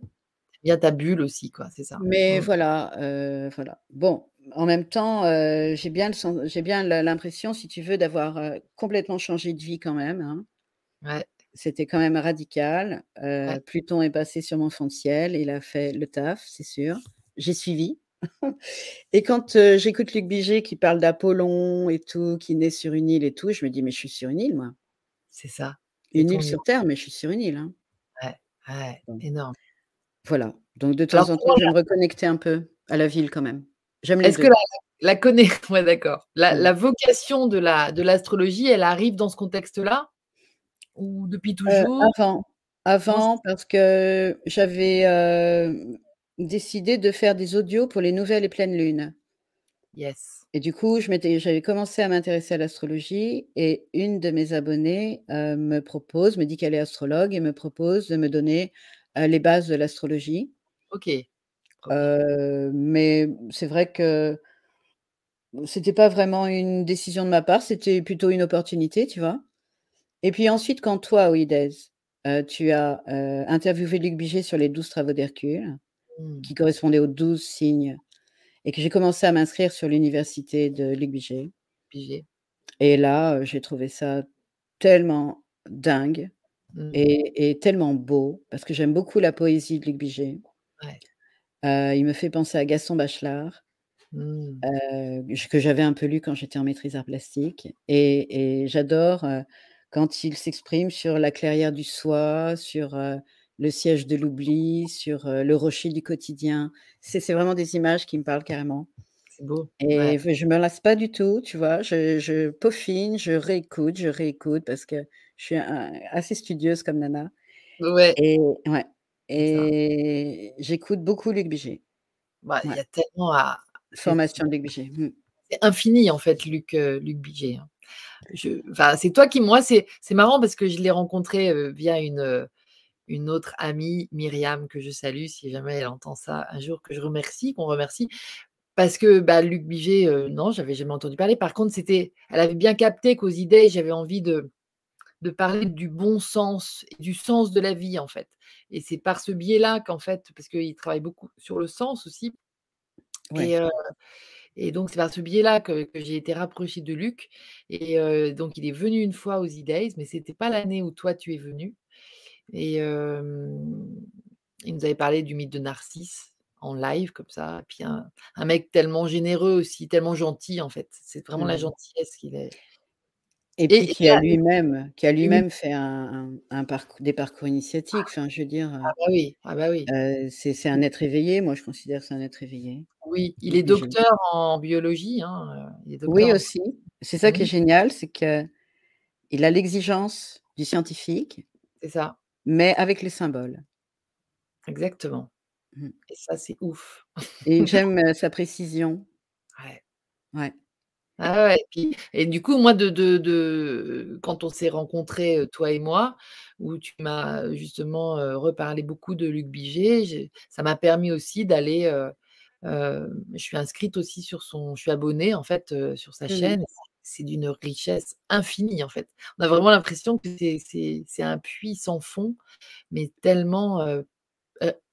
Bien ta bulle aussi, quoi, c'est ça? Mais Mmh. voilà, heu, voilà. Bon, en même temps, heu, j'ai bien j'ai bien l'impression, si tu veux, d'avoir, heu, complètement changé de vie quand même, hein. Ouais. C'était quand même radical. Ouais. Heu, Pluton est passé sur mon fond de ciel, il a fait le taf, c'est sûr. J'ai suivi et quand, heu, j'écoute Luc Bigé qui parle d'Apollon et tout, qui naît sur une île et tout, je me dis: «Mais je suis sur une île, moi». C'est ça, Une île sur terre, mais je suis sur une île, hein. Ouais, ouais, énorme. Voilà, donc de Alors temps en temps, je vais me reconnecter un peu à la ville quand même. J'aime Est-ce que 2. la la ouais, d'accord. La Mmh. la vocation de la de l'astrologie, elle arrive dans ce contexte-là? Ou depuis Heu, toujours? avant. Parce que j'avais, hem, décidé de faire des audios pour les nouvelles et pleines lunes Yes. et du coup, j'avais commencé à m'intéresser à l'astrologie et une de mes abonnées, heu, me propose me dit qu'elle est astrologue et me propose de me donner, les bases de l'astrologie. OK, mais c'est vrai que c'était pas vraiment une décision de ma part, c'était plutôt une opportunité, tu vois? Et puis ensuite, quand toi, Oïdez, heu, tu as, heu, interviewé Luc Bigé sur les 12 travaux d'Hercule, Mmh. qui correspondaient aux 12 signes et que j'ai commencé à m'inscrire sur l'université de Luc Bigé. et là, heu, j'ai trouvé ça tellement dingue Mmh. et et tellement beau parce que j'aime beaucoup la poésie de Luc. Ouais. Heu, il me fait penser à Gaston Bachelard, Mmh. que j'avais un peu lu quand j'étais en maîtrise arts plastiques et et j'adore, quand il s'exprime sur la clairière du soi, sur, le siège de l'oubli, sur, le rocher du quotidien. C'est vraiment des images qui me parlent carrément C'est beau, et ouais. je me lasse pas du tout, tu vois? Je je peaufine, je réécoute, je réécoute parce que je suis un assez studieuse comme nana Ouais. et ouais j'écoute beaucoup Luc Bigé. Bah, il y Ouais. a tellement à Formation de Luc Bigé. Mmh. c'est infini en fait Luc, heu, Luc Bigé, hein. Enfin, c'est toi qui moi, c'est marrant parce que je l'ai rencontré, heu, via une, heu, une autre amie, Myriam, que je salue si jamais elle entend ça un jour, que je remercie, qu'on remercie. Parce que, bah, Luc Bigé, heu, non, j'avais jamais entendu parler. Par contre, c'était elle avait bien capté qu'aux idées, j'avais envie de de parler du bon sens et du sens de la vie, en fait et c'est par ce biais-là qu'en fait parce qu'il travaille beaucoup sur le sens aussi Ouais. et heu et donc c'est par ce biais-là que que j'ai été rapprochée de Luc et donc il est venu une fois aux E-Days, mais c'était pas l'année où toi tu es venue et il nous avait parlé du mythe de Narcisse en live comme ça et puis un un mec tellement généreux aussi, tellement gentil en fait. C'est vraiment la Mmh mh. gentillesse qu'il est Et puis et qui a lui-même qui a lui-même fait un un un parc des parcours initiatiques, enfin je veux dire, Ah bah oui, ah bah oui. c'est un être éveillé, moi je considère que c'est un être éveillé, Oui, il est docteur en biologie, hein, heu, il est docteur Oui aussi, c'est ça qui est génial, c'est qu'il a l'exigence du scientifique C'est ça, mais avec les symboles. exactement Mmh et ça, c'est ouf. et j'aime, heu, sa précision. Ouais. Ouais. Ah ouais, et puis et du coup, moi, de de de quand on s'est rencontrés, heu, toi et moi, où tu m'as justement, reparlé beaucoup de Luc j'ai ça m'a permis aussi d'aller, je suis inscrite aussi sur son je suis abonnée en fait, sur sa Mmh mh. chaîne. C'est d'une richesse infinie en fait. On a vraiment l'impression que c'est un puits sans fond, mais tellement,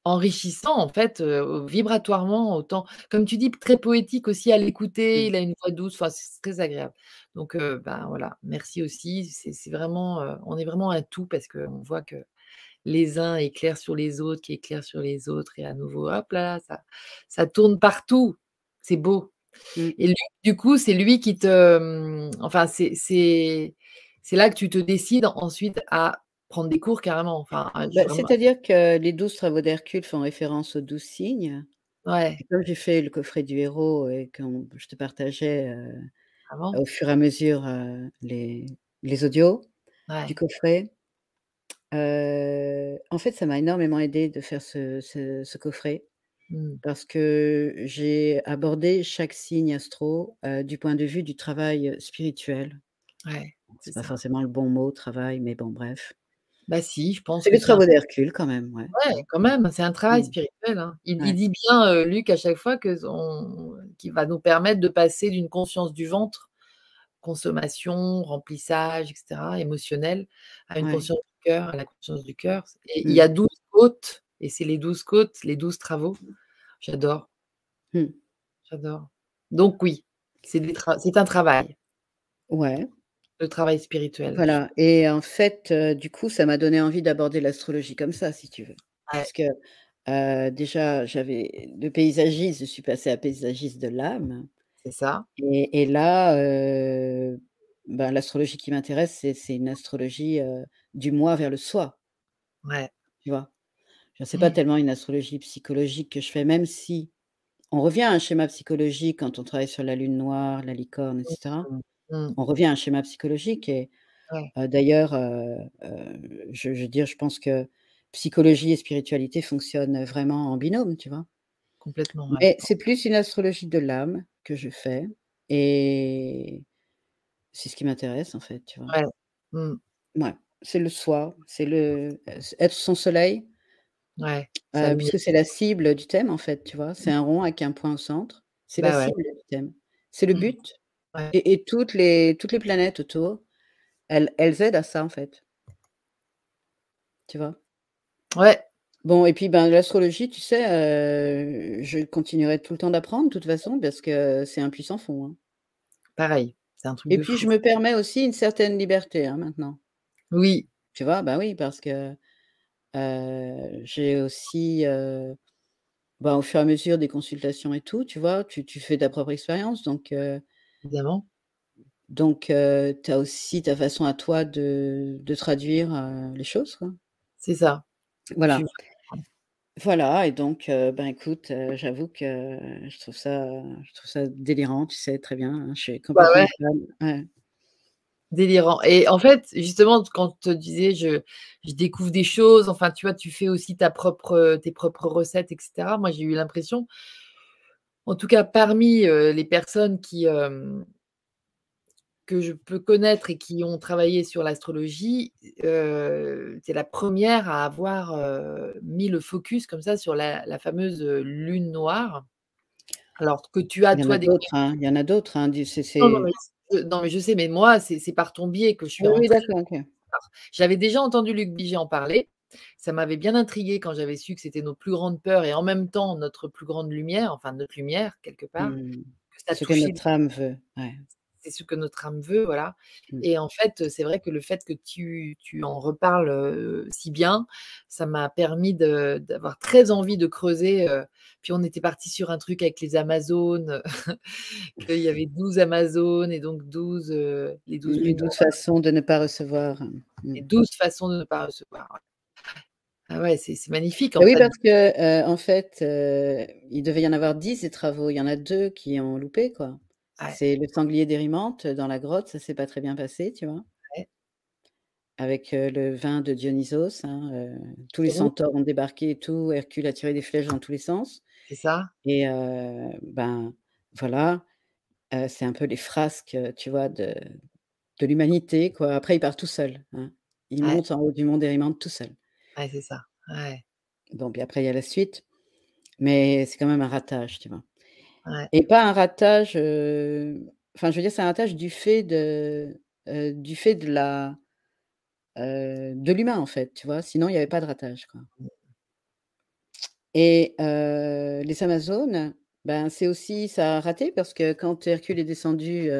enrichissant en fait, vibratoirement autant comme tu dis, très poétique aussi à l'écouter, Mmh. il a une voix douce, enfin c'est très agréable. Donc ben, voilà, merci aussi, c'est vraiment, on est vraiment un tout parce qu'on voit que les uns éclairent sur les autres, qui éclairent sur les autres et à nouveau hop là, ça ça tourne partout. C'est beau Mmh. et lui, du coup, c'est lui qui te, mmh, enfin c'est là que tu te décides ensuite à prendre des cours carrément, enfin, Bah, vraiment c'est-à-dire que les 12 travaux d'Hercule font référence aux 12 signes ouais, comme j'ai fait le coffret du héros et qu'on je te partageais, heu, avant. au fur et à mesure, heu, les les audios du coffret. Heu, en fait, ça m'a énormément aidé de faire ce ce ce coffret Mmh. parce que j'ai abordé chaque signe astro, heu, du point de vue du travail, heu, spirituel. Ouais, c'est C'est pas ça. forcément le bon mot, travail, mais bon, bref. Bah si, je pense C'est que les c'est un travaux d'Hercule quand même, ouais. ouais, quand même, c'est un travail Mmh. spirituel, hein. Il il Ouais. dit bien, heu, Luc, à chaque fois que son qu'il va nous permettre de passer d'une conscience du ventre, consommation, remplissage et cetera, émotionnel, à une Ouais. conscience cœur, à la conscience du cœur. Et il y Mmh. a 12 côtes et c'est les 12 côtes, les 12 travaux. J'adore. Mmh. J'adore. Donc oui, c'est tra un travail. Ouais. Le travail spirituel, Voilà et en fait, heu, du coup, ça m'a donné envie d'aborder l'astrologie comme ça, si tu veux. Ouais. Puisque, heu, déjà, j'avais de paysagiste, je suis passée à paysagiste de l'âme C'est ça. et et là, heu, ben, l'astrologie qui m'intéresse, c'est une astrologie, du moi vers le soi, Ouais. tu vois? Je sais pas Mmh. tellement une astrologie psychologique que je fais, même si on revient à un schéma psychologique quand on travaille sur la lune noire, la licorne et Mmh. Mmh. On revient à un schéma psychologique et Ouais. Heu, d'ailleurs, heu heu, je je veux dire, je pense que psychologie et spiritualité fonctionnent, vraiment en binôme, tu vois? Complètement. Mais c'est plus une astrologie de l'âme que je fais et c'est ce qui m'intéresse, en fait, tu vois? Ouais. Mmh. Ouais, c'est le soi, c'est le s être son soleil, Ouais, lumière. puisque c'est la cible du thème, en fait, tu vois? C'est un rond avec un point au centre, c'est la Bah ouais. cible du thème, c'est le Mmh. but Ouais. et et toutes les toutes les planètes autour, elles elles aident à ça, en fait. Tu vois? Ouais. Bon et puis, ben, l'astrologie, tu sais, heu, je continuerai tout le temps d'apprendre de toute façon parce que c'est un puissant fond, hein. Pareil, c'est un truc Et puis fou. je me permets aussi une certaine liberté, hein, maintenant. Oui. Tu vois? Bah, oui, parce que, j'ai aussi, bah, au fur et à mesure des consultations et tout, tu vois? Tu tu fais ta propre expérience donc Évidemment. donc tu as aussi ta façon à toi de de traduire, les choses, quoi. C'est ça. Tu Voilà. Voilà et donc ben, écoute, j'avoue que je trouve ça je trouve ça délirant, tu sais très bien, hein, je suis bah, ouais, complètement fan. Ouais. Délirant et en fait, justement, quand tu disais je je découvre des choses, enfin, tu vois, tu fais aussi ta propre, tes propres recettes et cetera. Moi, j'ai eu l'impression, en tout cas parmi, heu, les personnes qui, que je peux connaître et qui ont travaillé sur l'astrologie, tu es la première à avoir, mis le focus comme ça sur la la fameuse, lune noire. Alors que tu as Il y toi des hein, il y en a d'autres, hein, c'est non, mais je sais, mais moi, c'est par ton biais que je suis oui, d'accord, j'avais déjà entendu Luc Biget en parler. Ça m'avait bien intriguée quand j'avais su que c'était nos plus grandes peurs et en même temps notre plus grande lumière, enfin notre lumière quelque part, Mmh. que ça Ce que notre âme veut, ouais. C'est ce que notre âme veut, voilà Mmh. et en fait, c'est vrai que le fait que tu tu en reparles, si bien, ça m'a permis d'avoir très envie de creuser, puis on était partis sur un truc avec les Amazones, qu'il y avait 12 Amazones et donc 12, heu, les 12 Les lunes 12 noires, façons de ne pas recevoir, mmh. les 12 façons de ne pas recevoir. Ah ouais, c'est magnifique en oui, fait. parce que, en fait, il devait y en avoir 10 des travaux, il y en a 2 qui ont loupé, quoi. Ouais, C'est le sanglier d'Érimanthe dans la grotte, ça s'est pas très bien passé, tu vois? ouais, Avec, le vin de Dionysos, hein, tous les rouge, centaures ont débarqué et tout, Hercule a tiré des flèches dans tous les sens c'est ça? et ben, voilà, c'est un peu les frasques, tu vois, de de l'humanité, quoi. Après, il part tout seul, hein. Il Ouais, monte en haut du mont d'Érimanthe tout seul. ouais, c'est ça. Ouais, Bon, puis après, il y a la suite, mais c'est quand même un ratage, tu vois? Ouais, Et pas un ratage, heu, enfin, je veux dire, c'est un ratage du fait de, heu, du fait de la, heu, de l'humain, en fait, tu vois? Sinon, il y avait pas de ratage, quoi. Et les Amazones, ben, c'est aussi ça a raté parce que quand Hercule est descendu,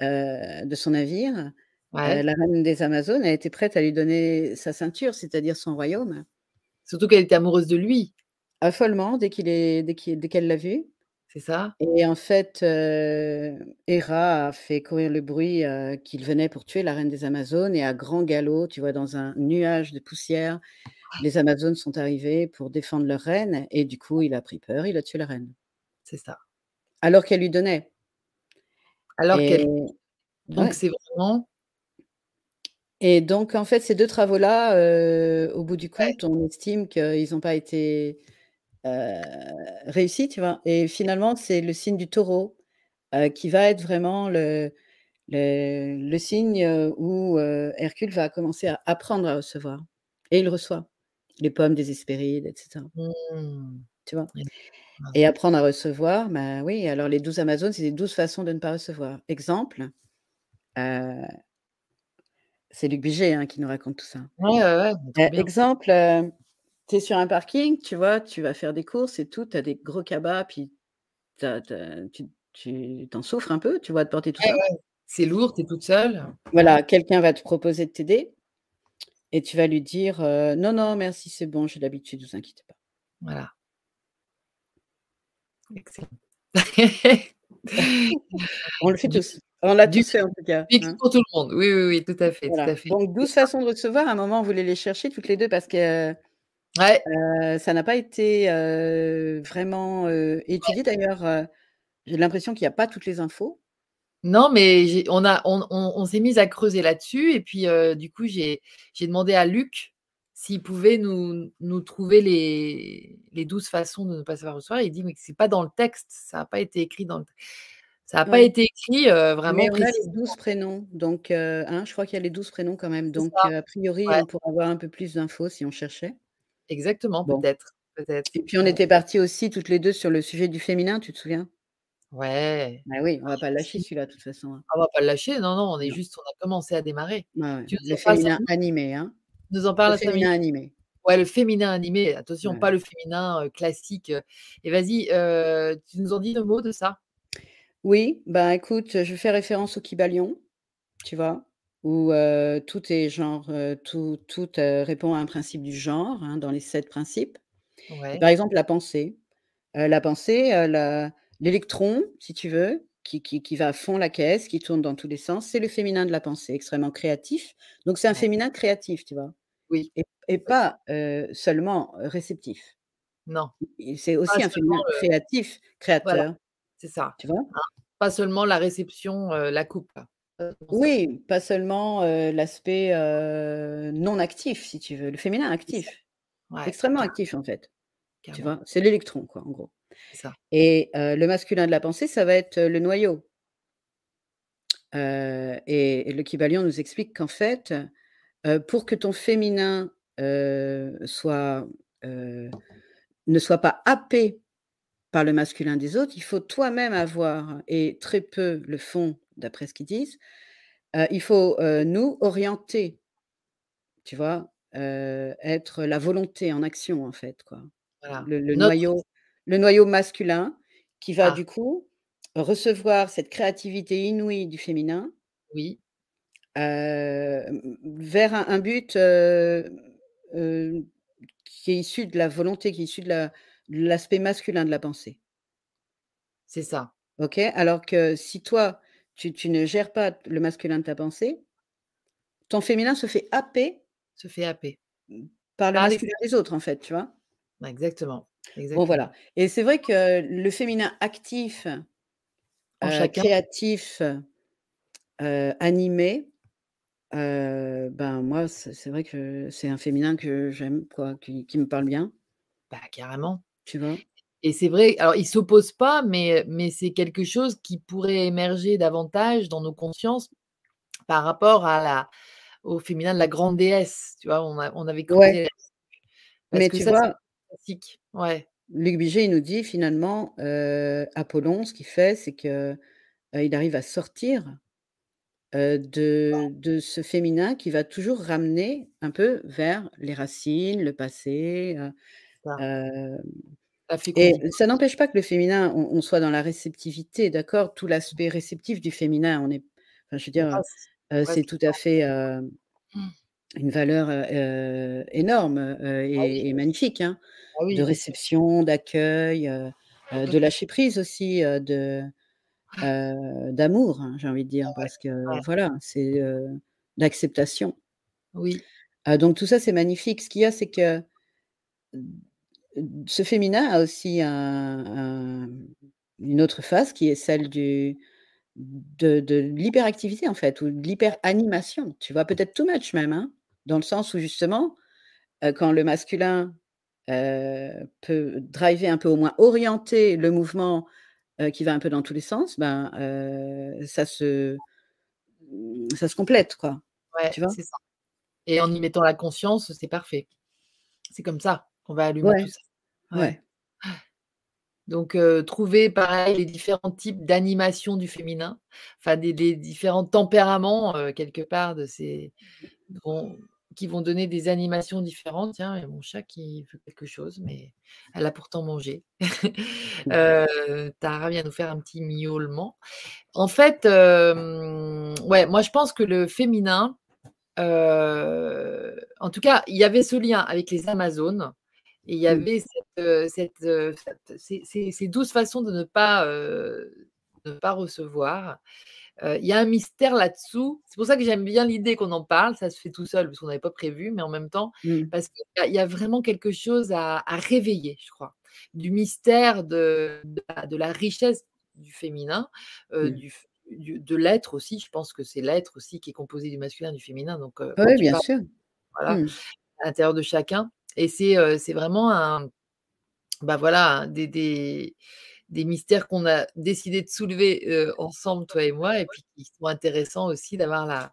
de son navire, ouais. la reine des Amazones, elle était prête à lui donner sa ceinture, c'est-à-dire son royaume, Surtout qu'elle était amoureuse de lui, follement dès qu'il est dès qu'elle l'a vu c'est ça? et en fait, heu, Héra a fait courir le bruit, qu'il venait pour tuer la reine des Amazones et à grand galop, tu vois, dans un nuage de poussière, les Amazones sont arrivées pour défendre leur reine et du coup, il a pris peur, il a tué la reine. C'est ça. Alors qu'elle lui donnait Alors qu'elle donc ouais c'est vraiment Et donc en fait, ces 2 travaux-là, au bout du Ouais. compte, on estime qu'ils ont pas été, heu, réussis, tu vois? Et finalement, c'est le signe du Taureau, heu, qui va être vraiment le le le signe, heu, où, heu, Hercule va commencer à apprendre à recevoir et il reçoit. Les pommes des Hespérides et cetera. Mmh. Tu vois? Et apprendre à recevoir, bah, oui, alors les 12 Amazones, c'est les 12 façons de ne pas recevoir. Exemple, c'est Luc Bigé, hein, qui nous raconte tout ça. Ouais, ouais, ouais, exemple, tu es sur un parking, tu vois, tu vas faire des courses et tout, tu as des gros cabas, puis tu as tu as tu tu tu en souffres un peu, tu vois, de porter tout Ouais, ça. ouais, c'est lourd, tu es toute seule. Voilà, quelqu'un va te proposer de t'aider et tu vas lui dire, heu: «Non, non, merci, c'est bon, j'ai l'habitude, vous inquiétez pas». Voilà. Excellent. On le fait tous. On l'a tous fait en tout cas, fixe hein. pour tout le monde. Oui, oui, oui, tout à fait, tout Voilà, à fait. donc Et 12 façons de recevoir, à un moment, on voulait les chercher toutes les 2 parce que, Ouais. ça n'a pas été, vraiment, étudié. D'ailleurs, j'ai l'impression qu'il y a pas toutes les infos. Non, mais on a on on on s'est mises à creuser là-dessus et puis, du coup, j'ai demandé à Luc s'il pouvait nous nous trouver les les 12 façons de ne pas savoir recevoir. Il dit: «Mais c'est pas dans le texte, ça a pas été écrit dans le t» ça a pas été écrit, Mais vraiment on a les précisément. 12 prénoms, donc hein, je crois qu'il y a les 12 prénoms quand même, donc a priori, Ouais. on pourrait avoir un peu plus d'infos si on cherchait. Exactement, Bon. peut-être. Et puis on était parties aussi toutes les 2 sur le sujet du féminin, tu te souviens? Ouais. Bah oui, on va pas le lâcher celui-là, de toute façon, hein. On va pas le lâcher, non, non, on est Non. juste on a commencé à démarrer. Ouais, Tu le en parles 5 féminin animé, hein. Nous en Le 5 minutes? féminin animé. Ouais, le féminin animé, attention, pas le féminin, classique, et vas-y, tu nous en dis 2 mots de ça? Oui, bah, écoute, je fais référence au Kybalion, tu vois? Où, tout est genre, tout tout, répond à un principe du genre, hein, dans les 7 principes. Ouais. par exemple, la pensée. La pensée, la l'électron, si tu veux, qui qui qui va à fond la caisse, qui tourne dans tous les sens, c'est le féminin de la pensée, extrêmement créatif. Donc c'est un Ouais. féminin créatif, tu vois? Oui. Et pas, seulement réceptif. Non. C'est Pas aussi un féminin le créatif, voilà, créateur. c'est ça, Tu vois? hein. Pas seulement la réception, la coupe, ça? Oui, pas seulement, heu, l'aspect, heu, non actif, si tu veux, le féminin actif. Ouais, Extrêmement actif, en fait. Tu vois? C'est l'électron, quoi, en gros. Ça. Et le masculin de la pensée, ça va être le noyau. Et le Kybalion nous explique qu'en fait, pour que ton féminin, soit, ne soit pas happé par le masculin des autres, il faut toi-même avoir et très peu le font, d'après ce qu'ils disent, heu, il faut, heu, nous orienter. Tu vois? Heu, être la volonté en action, en fait, quoi. Voilà, Le le notre noyau le noyau masculin qui va, Ah. du coup, recevoir cette créativité inouïe du féminin Oui. vers un un but, qui est issu de la volonté, qui est issu de la de l'aspect masculin de la pensée. C'est ça. OK? Alors que si toi, tu tu ne gères pas le masculin de ta pensée ton féminin se fait happer Se fait happer. par le Par les masculin des autres, en fait, tu vois? Exactement, Bon, voilà et c'est vrai que le féminin actif, chacun. créatif, heu, animé, heu, ben, moi, c'est c'est vrai que c'est un féminin que j'aime, quoi, qui qui me parle bien. Bah, carrément Tu vois? Et c'est vrai alors ils s'opposent pas, mais mais c'est quelque chose qui pourrait émerger davantage dans nos consciences par rapport à la au féminin de la grande déesse, tu vois? On a on avait Ouais. parce Mais que tu ça, vois classique. Ouais. Luc Bigé, il nous dit finalement, heu, Apollon, ce qu'il fait, c'est que, heu, il arrive à sortir, heu, de de ce féminin qui va toujours ramener un peu vers les racines, le passé, heu, Ça. et ça n'empêche pas que le féminin, on on soit dans la réceptivité, d'accord? Tout l'aspect réceptif du féminin, on est enfin, je veux dire, passe heu, c'est tout à fait, heu, Mmh. une valeur, heu, énorme, Ah oui. et magnifique, hein, Ah de oui, réception, d'accueil, de lâcher prise aussi, de, d'amour, j'ai envie de dire, parce que voilà, c'est, d'acceptation. Oui. Ah donc tout ça, c'est magnifique. Ce qu'il y a, c'est que, ce féminin a aussi un un une autre face qui est celle du de de l'hyperactivité, en fait, ou de l'hyperanimation, tu vois? Peut-être too much même, hein, dans le sens où justement, heu, quand le masculin, heu, peut driver un peu, au moins orienter le mouvement, heu, qui va un peu dans tous les sens, ben, ça se ça se complète, quoi, Ouais, tu vois? c'est ça et en y mettant la conscience, c'est parfait. C'est comme ça qu'on va allumer tout ça. Ouais. ouais. Donc trouver pareil les différents types d'animation du féminin, enfin des des différents tempéraments, quelque part de ces qui vont donner des animations différentes. Tiens, il y a mon chat qui veut quelque chose, mais elle a pourtant mangé. Tara vient nous faire un petit miaulement. En fait, ouais, moi je pense que le féminin, en tout cas, il y avait ce lien avec les amazones et il y Mmh. avait cette, cette, ces ces ces douces façons de ne pas, heu, de ne pas recevoir. Il y a un mystère là-dessous. C'est pour ça que j'aime bien l'idée qu'on en parle. Ça se fait tout seul parce qu'on n'avait pas prévu, mais en même temps, Mmh. parce qu'il y a il y a vraiment quelque chose à à réveiller, je crois. Du mystère de de la de la richesse du féminin, Mmh. du f du de l'être aussi. Je pense que c'est l'être aussi qui est composé du masculin et du féminin, donc tu bien parles sûr. voilà, à l'intérieur de chacun et c'est, vraiment un bah, voilà, des mystères qu'on a décidé de soulever, ensemble, toi et moi et puis qui sont intéressants aussi d'avoir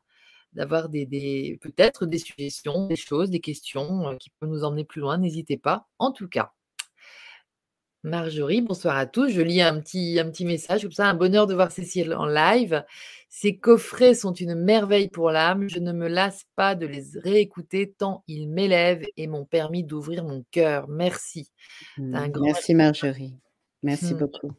des des peut-être des suggestions, des choses, des questions, qui peuvent nous emmener plus loin, n'hésitez pas, en tout cas. Marjorie, bonsoir à tous. Je lis un petit un petit message comme ça: «Un bonheur de voir Cécile en live. Ces coffrets sont une merveille pour l'âme. Je ne me lasse pas de les réécouter tant ils m'élèvent et m'ont permis d'ouvrir mon cœur. Merci». Un Mmh. grand Merci Marjorie. Merci Mmh. beaucoup.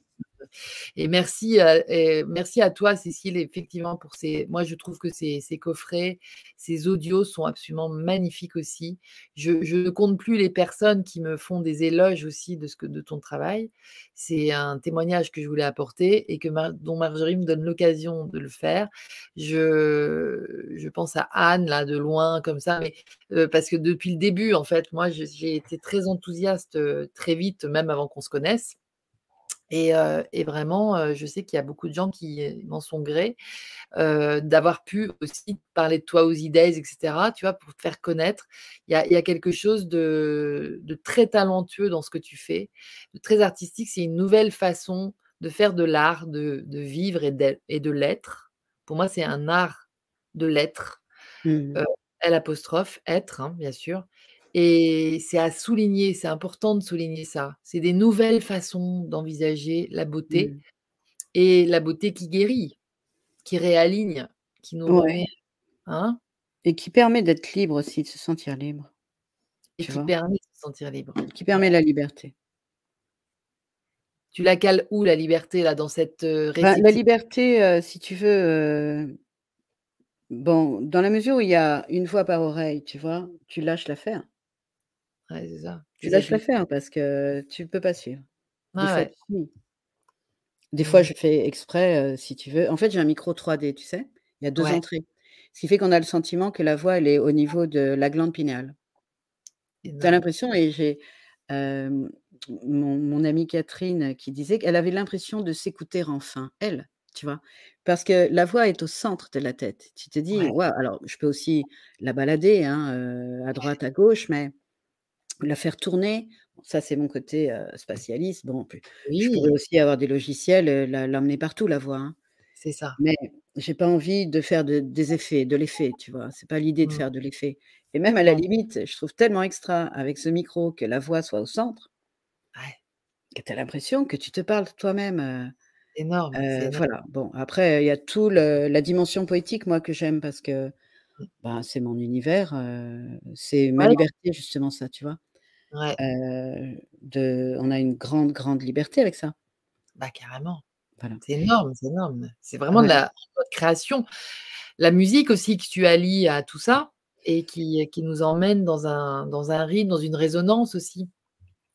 Et merci, heu et merci à toi Cécile, effectivement pour ces moi je trouve que ces coffrets, ces audios sont absolument magnifiques aussi. Je ne compte plus les personnes qui me font des éloges aussi de ce que de ton travail. C'est un témoignage que je voulais apporter et que dont Marjorie me donne l'occasion de le faire. Je je pense à Anne là de loin comme ça, mais heu, parce que depuis le début en fait, moi j'ai été très enthousiaste, heu, très vite, même avant qu'on se connaisse. Et vraiment, je sais qu'il y a beaucoup de gens qui, m'en sont gré, heu, d'avoir pu aussi parler de toi aux E-days et cetera, tu vois? Pour te faire connaître. Il y a il y a quelque chose de de très talentueux dans ce que tu fais, de très artistique. C'est une nouvelle façon de faire de l'art, de de vivre et de l'être. Pour moi, c'est un art de l'être, Mmh L apostrophe, être, hein, bien sûr et c'est à souligner, c'est important de souligner ça. C'est des nouvelles façons d'envisager la beauté Mmh. et la beauté qui guérit, qui réaligne, qui nous remet Ouais hein? et qui permet d'être libre aussi, de se sentir libre, Et qui vois? permet de se sentir libre. Qui permet la liberté. Tu la cales où la liberté là, dans cette, heu, Ben, la liberté, si tu veux, heu bon, dans la mesure où il y a une voix par oreille, tu vois? Tu lâches l'affaire. Ouais, c'est ça, Tu lâches l'affaire parce que tu peux pas suivre. Des fois, ouais. tu suis. Des fois, Mmh. je fais exprès, si tu veux en fait, j'ai un micro 3D, tu sais? Il y a 2 Ouais. entrées. Ce qui fait qu'on a le sentiment que la voix, elle est au niveau de la glande pinéale. Tu as Énorme. l'impression et j'ai, mon mon amie Catherine qui disait qu'elle avait l'impression de s'écouter enfin, elle, tu vois? Parce que la voix est au centre de la tête. Tu te dis: Ouais. «Waouh!» alors je peux aussi la balader, hein, à droite, à gauche, mais la faire tourner, ça c'est mon côté, spatialiste. Bon, je pourrais aussi avoir des logiciels, l'emmener partout la voix, hein. c'est ça. Mais j'ai pas envie de faire de des effets, de l'effet, tu vois? C'est pas l'idée de Mmh. faire de l'effet et même à la limite, je trouve tellement extra avec ce micro que la voix soit au centre Ouais. que tu as l'impression que tu te parles toi-même, Énorme, voilà. Bon, après, il y a tout le la dimension poétique, moi, que j'aime parce que, Mmh. ben, c'est mon univers, c'est ma Voilà. liberté justement ça, tu vois? Ouais. Heu, de on a une grande, grande liberté avec ça. Bah, carrément. Voilà. C'est énorme, c'est énorme. C'est vraiment de la création. La musique aussi que tu allies à tout ça et qui qui nous emmène dans un dans un rythme, dans une résonance aussi.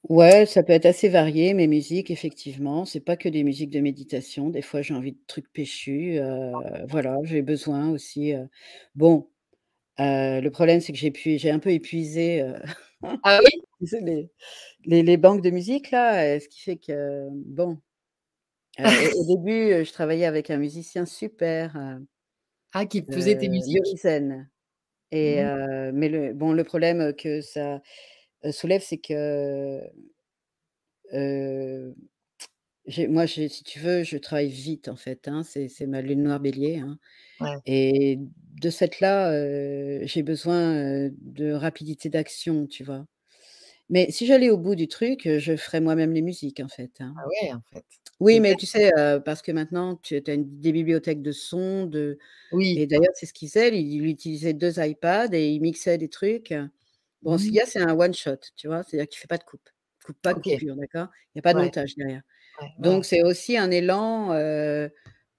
Ouais, ça peut être assez varié, mes musiques, effectivement. C'est pas que des musiques de méditation. Des fois, j'ai envie de trucs péchus, voilà, j'ai besoin aussi, bon, le problème, c'est que j'ai pu j'ai un peu épuisé, Ah oui? Les les les banques de musique là, heu, ce qui fait que, bon Heu, au au début, heu, je travaillais avec un musicien super, Ah, qui faisait tes musiques? Et Mmh. mais le bon, le problème que ça, soulève, c'est que moi, si tu veux, je travaille vite, en fait, hein, c'est ma lune noire bélier, hein Ouais. et de ce fait là, j'ai besoin, de rapidité d'action, tu vois? Mais si j'allais au bout du truc, je ferais moi-même les musiques, en fait, hein. Ah ouais, en fait. Oui, mais tu sais, parce que maintenant tu as une des bibliothèques de sons, de et Oui. d'ailleurs, c'est ce qu'il faisait, il il utilisait 2 iPads et il mixait des trucs. Bon, ce qu'il Mmh. y a, c'est un one shot, tu vois? C'est-à-dire que tu fais pas de coupe. Coupe pas de OK. coupure, d'accord? Il y a pas de Ouais. montage derrière. Ouais, Donc ouais. c'est aussi un élan,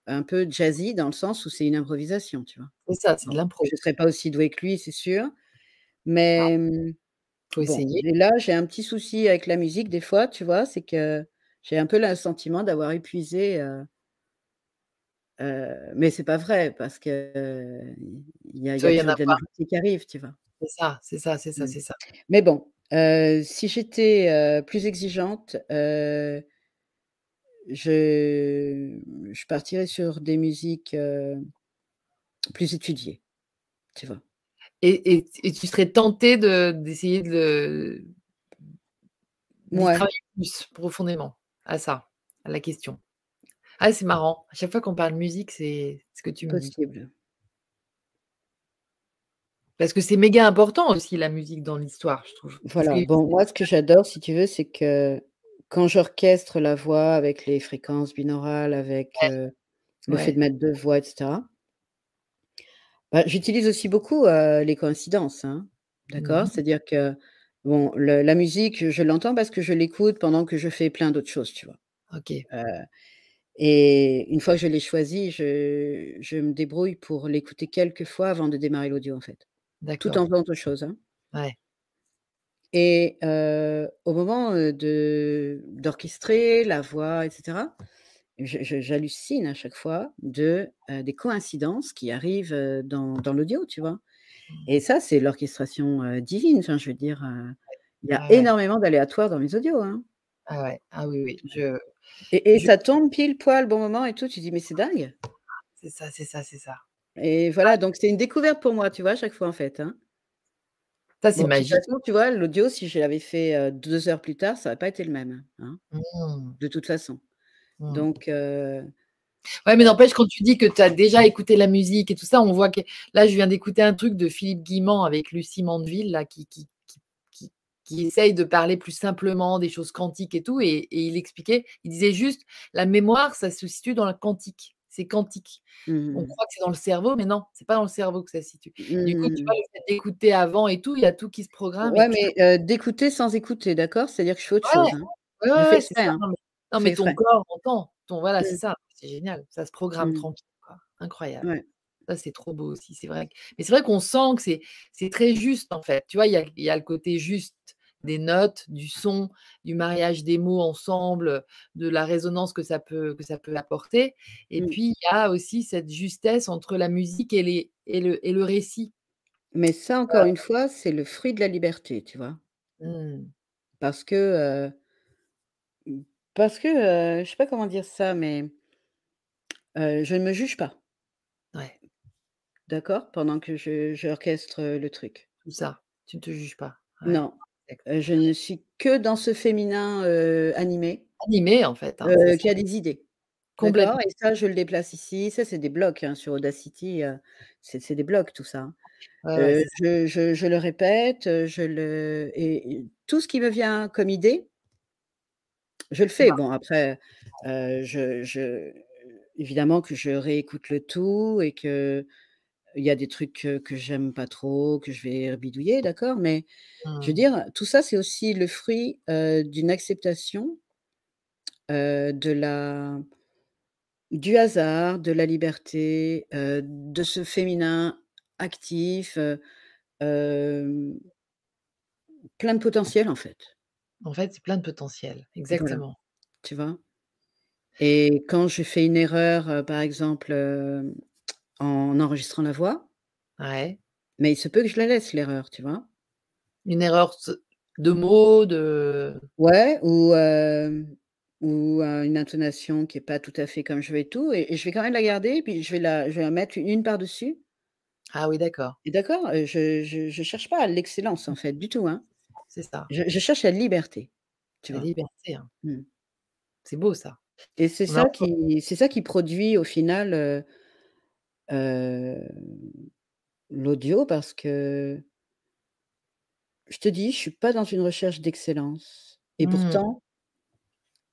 un peu jazzy dans le sens où c'est une improvisation, tu vois? C'est ça, c'est de Bon, l'impro. je serai pas aussi douée que lui, c'est sûr, Ah. mais mmh, Faut bon essayer. et là, j'ai un petit souci avec la musique des fois, tu vois? C'est que j'ai un peu le sentiment d'avoir épuisé, heu heu, mais c'est pas vrai parce qu'il y a il y a y a de qui arrive, tu vois? C'est ça, c'est ça, c'est ça, Mmh. c'est ça. Mais bon, si j'étais, plus exigeante, je je partirais sur des musiques, plus étudiées, tu vois? Et et t et tu serais tentée de d'essayer de le Mouais. travailler plus profondément à ça, à la question? Ah, c'est marrant, à chaque fois qu'on parle musique, c'est ce que tu me dis. Possible. Parce que c'est méga important aussi la musique dans l'histoire, je trouve. Que Voilà, bon, moi, ce que j'adore, si tu veux, c'est que quand j'orchestre la voix avec les fréquences binaurales, avec, Ouais. heu, le fait de mettre 2 voix et cetera bah, j'utilise aussi beaucoup, les coïncidences, hein, Mmh d'accord? mh. C'est-à-dire que, bon, le la musique, je l'entends parce que je l'écoute pendant que je fais plein d'autres choses, tu vois? OK. Et une fois que je l'ai choisi, je je me débrouille pour l'écouter quelques fois avant de démarrer l'audio, en fait, tout en faisant autre chose, hein. Ouais. Et au moment, d'orchestrer la voix et cetera, je je j'hallucine à chaque fois de, des coïncidences qui arrivent, dans dans l'audio, tu vois? Mmh. Et ça, c'est l'orchestration, divine, enfin, je veux dire, il y a ouais. énormément d'aléatoires dans mes audios, hein. Ah ouais, ah oui, oui, je Et et je ça tombe pile poil, bon moment et tout, tu dis: «Mais c'est dingue!» C'est ça, c'est ça, c'est ça. et Ah voilà, donc c'est une découverte pour moi, tu vois, à chaque fois, en fait, hein. Ça, c'est Bon, de toute magique. façon, tu vois, l'audio, si je l'avais fait, heu, 2 heures plus tard, ça aurait pas été le même, hein, Mmh. de toute façon. Mmh. Donc heu Ouais, mais n'empêche, quand tu dis que tu as déjà écouté la musique et tout ça, on voit que là, je viens d'écouter un truc de Philippe Guillemant avec Lucie Mandeville, là, qui qui qui essaye de parler plus simplement des choses quantiques et tout et et il expliquait, il disait juste: «La mémoire, ça se situe dans la quantique, c'est quantique. On Mmh. croit que c'est dans le cerveau, mais non, c'est pas dans le cerveau que ça se situe». Du coup, tu vois, Mmh. le fait d'écouter avant et tout, il y a tout qui se programme Ouais, mais heu, d'écouter sans écouter, d'accord? C'est-à-dire que je fais autre Ouais, chose, hein. ouais, Je ouais, fais ça. hein. Non, mais ton corps entend, ton voilà, c'est ça, c'est génial, ça se programme Mmh. tranquille, quoi. Incroyable. Ouais. Ça, c'est trop beau aussi, c'est vrai. Mais c'est vrai qu'on sent que c'est c'est très juste, en fait. Tu vois, il y a y a le côté juste des notes, du son, du mariage des mots ensemble, de la résonance que ça peut que ça peut apporter et Mmh. puis, il y a aussi cette justesse entre la musique et les et le et le récit. Mais ça, encore une fois, c'est le fruit de la liberté, tu vois? Mmh. Parce que, heu mmh, parce que, heu, je sais pas comment dire ça, mais heu, je ne me juge pas. Ouais. D'accord? Pendant que je j'orchestre, heu, le truc. Tout ça, tu ne te juges pas. Ouais, Non, heu, je ne suis que dans ce féminin, heu, animé, Animé, en fait, hein, c'est heu, ça. qui a des idées. D'accord? Complètement. Et ça, je le déplace ici. Ça, c'est des blocs, hein, sur Audacity, heu, c'est c'est des blocs tout ça, hein. Ouais, ouais, Heu, c'est ça. je je je le répète, heu, je le et et tout ce qui me vient comme idée je le fais. marques. Bon après, je je évidemment que je réécoute le tout et qu'il y a des trucs, que j'aime pas trop, que je vais bidouiller, d'accord? Mais je veux Mmh. dire, tout ça, c'est aussi le fruit, heu, d'une acceptation, de la du hasard, de la liberté, de ce féminin actif, plein de potentiel, en fait. En fait, c'est plein de potentiel, Voilà, exactement. tu vois? Et quand je fais une erreur, par exemple, en enregistrant la voix Ouais. mais il se peut que je la laisse l'erreur, tu vois? Une erreur de mots, de Ouais ou ou une intonation qui est pas tout à fait comme je veux et tout et et je vais quand même la garder, puis je vais la je vais en mettre une par-dessus. Ah oui, d'accord. Et d'accord? Je je cherche pas l'excellence, en fait, du tout, hein. C'est ça. Je je cherche la liberté, tu La vois? liberté, hein. Mmh. C'est beau ça. Et c'est ça qui c'est ça qui produit au final, heu heu, l'audio parce que je te dis, je suis pas dans une recherche d'excellence et Mmh. pourtant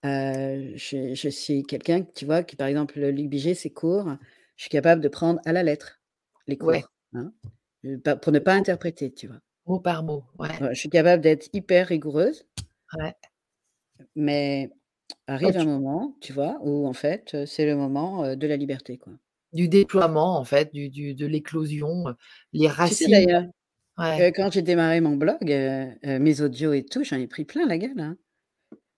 heu, je je suis quelqu'un, tu vois, qui par exemple, Luc Bigé, ses cours, je suis capable de prendre à la lettre les Ouais. cours, hein, pour ne pas interpréter, tu vois? Mot par mot, ouais. Ouais, je suis capable d'être hyper rigoureuse Ouais. mais arrive un moment, tu vois, où en fait, c'est le moment, de la liberté, quoi. Du déploiement en fait, du du de l'éclosion, les Tu sais racines d'ailleurs ouais. que quand j'ai démarré mon blog, mes audios et tout, j'en ai pris plein la gueule, hein.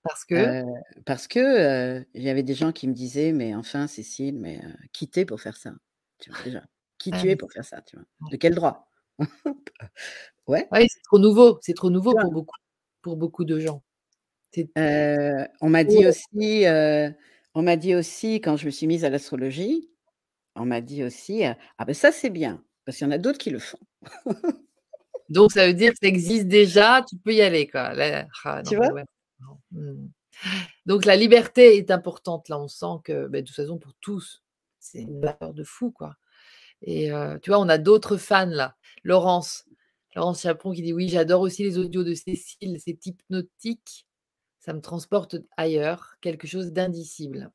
Parce que? Heu, parce que, il y avait des gens qui me disaient: «Mais enfin Cécile, mais heu, qui tu es pour faire ça?» tu vois? Déjà, qui Ah tu es oui. pour faire ça, tu vois? De quel droit? Ouais. Ouais, c'est trop nouveau, c'est trop nouveau pour beaucoup pour beaucoup de gens. Heu, on m'a dit aussi, heu, on m'a dit aussi quand je me suis mise à l'astrologie, on m'a dit aussi, heu: «Ah bah ça c'est bien, parce qu'il y en a d'autres qui le font». Donc ça veut dire que ça existe déjà, tu peux y aller quoi. Là ah Tu non vois? mmh. Donc la liberté est importante là, on sent que, beh, de toute façon pour tous, c'est une valeur de fou quoi et tu vois, on a d'autres fans là. Laurence, Laurence Chapron qui dit: «Oui, j'adore aussi les audios de Cécile, c'est hypnotique, ça me transporte ailleurs, quelque chose d'indicible».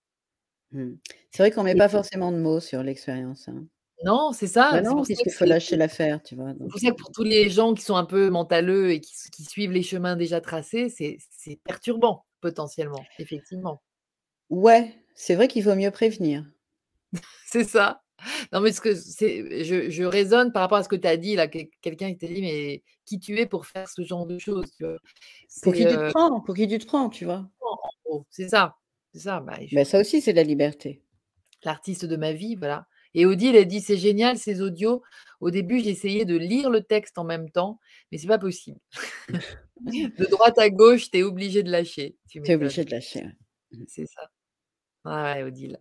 Mmh. C'est vrai qu'on met Et pas forcément de mots sur l'expérience, hein. Non, c'est Bah ça, c'est non, puisqu'il faut lâcher l'affaire, tu vois? c'est pour ça que pour tous les gens qui sont un peu mentalleux et qui suivent les chemins déjà tracés, c'est c'est perturbant potentiellement, effectivement. Ouais, c'est vrai qu'il vaut mieux prévenir. C'est ça. Non mais ce que c'est je je raisonne par rapport à ce que tu as dit là, quel quelqu'un qui t'a dit: «Mais qui tu es pour faire ce genre de choses?» tu vois? Pour qui tu te heu prends? Pour qui tu te prends, tu vois? c'est ça, c'est ça, bah je Bah ça aussi, c'est de la liberté. L'artiste de ma vie, voilà et Odile, elle dit: «C'est génial ces audios. Au début, j'ai essayé de lire le texte en même temps, mais c'est pas possible. De droite à gauche, tu es obligé de lâcher». Tu es obligé de lâcher. C'est ça. Ouais, ouais, Odile.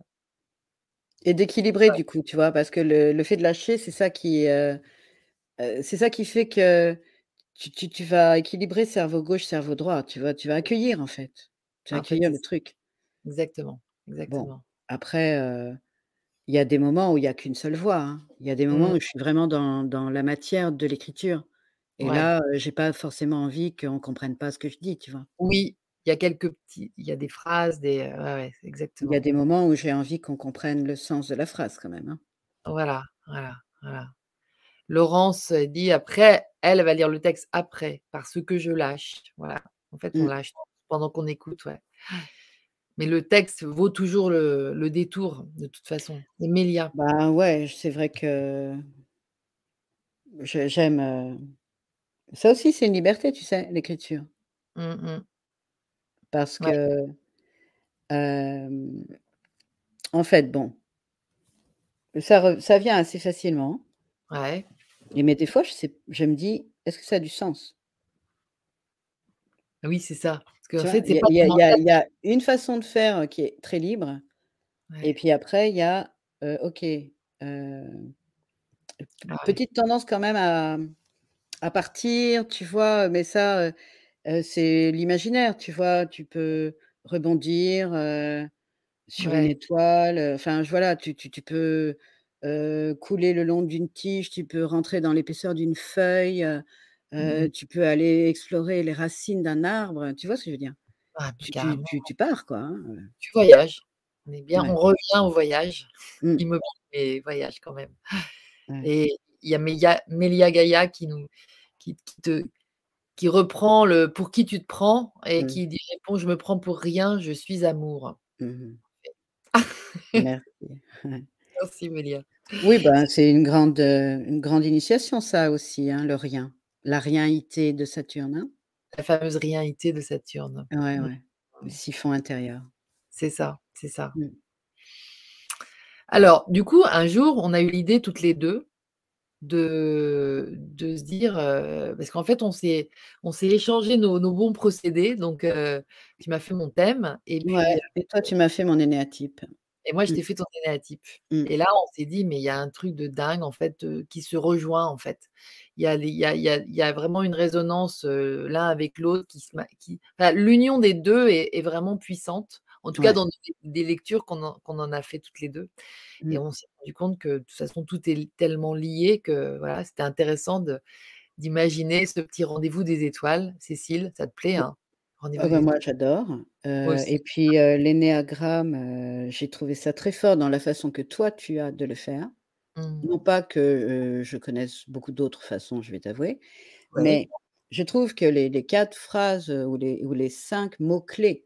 Et d'équilibrer du coup, tu vois? Parce que le le fait de lâcher, c'est ça qui, heu heu, c'est ça qui fait que tu tu tu vas équilibrer cerveau gauche, cerveau droit, tu vois? Tu vas accueillir en fait. Tu vas En accueillir le truc. Exactement, Bon, exactement. après, heu, il y a des moments où il y a qu'une seule voix, hein. Il y a des moments Mmh. où je suis vraiment dans dans la matière de l'écriture et Ouais. là, heu, j'ai pas forcément envie qu'on comprenne pas ce que je dis, tu vois? Oui, il y a quelques petits il y a des phrases, des, ouais, ouais, Il y a exactement. des moments où j'ai envie qu'on comprenne le sens de la phrase quand même, hein. Voilà, voilà, voilà. Laurence, dit: «Après, elle, va lire le texte après, parce que je lâche». Voilà, en fait, on Mmh. lâche pendant qu'on écoute, ouais. Mais le texte vaut toujours le le détour de toute façon. Et Mélia. Bah ouais, c'est vrai que j'aime, ça aussi, c'est une liberté, tu sais, l'écriture. Mmh mh. Parce Ouais. que, en fait, bon ça vient assez facilement Ouais. et mais des fois, je sais je me dis: «Est-ce que ça a du sens?» Oui, c'est ça. Parce qu'en fait, Il y a y y une façon de faire qui est très libre et puis après il y a, OK, Ah ouais. petite tendance quand même à à partir, tu vois? Mais ça, c'est l'imaginaire, tu vois? Tu peux rebondir, sur une étoile, enfin, voilà, tu tu tu peux, couler le long d'une tige, tu peux rentrer dans l'épaisseur d'une feuille, Mmh tu peux aller explorer les racines d'un arbre, tu vois ce que je veux dire? Ah Tu pars quoi, hein, Tu voyages. On est bien Ouais. on revient au voyage, Mmh. immobile mais voyage quand même Ouais. et il y a Mélia Mélia Gaïa qui nous qui qui te qui reprend le «Pour qui tu te prends?» et Mmh. qui dit répond: «Je me prends pour rien, je suis amour». Mmh. Merci. Merci Mélia. Oui, ben, c'est une grande, une grande initiation ça aussi, hein, le rien. La rien-ité de Saturne, hein? La fameuse rien-ité de Saturne. Ouais, Mmh ouais, le siphon intérieur. C'est ça, c'est ça. Alors, du coup, un jour, on a eu l'idée toutes les 2 de, de se dire, euh, parce qu'en fait, on s'est, on s'est échangé nos, nos bons procédés. Donc, euh, tu m'as fait mon thème. Et puis, Ouais, et toi, tu m'as fait mon énéatype. et moi, je Mmh. t'ai fait ton énéatype. Mmh. Et là, on s'est dit, mais il y a un truc de dingue, en fait, euh, qui se rejoint, en fait. Il y a, y a, y a, il y a vraiment une résonance euh, l'un avec l'autre. Qui, se ma- qui... enfin, L'union des deux est, est vraiment puissante. En tout cas, dans des, lectures qu'on en, a fait toutes les deux. Et Mmh. on s'est rendu compte que, de toute façon, tout est tellement lié que voilà, c'était intéressant d'imaginer ce petit rendez-vous des étoiles. Cécile, ça te plaît, hein Ah bah, moi, j'adore. Euh, et puis, euh, l'énéagramme, euh, j'ai trouvé ça très fort dans la façon que toi, tu as de le faire. Mmh. Non pas que je connaisse beaucoup d'autres façons, je vais t'avouer, Ouais. mais je trouve que les, les quatre phrases ou les, ou les cinq mots-clés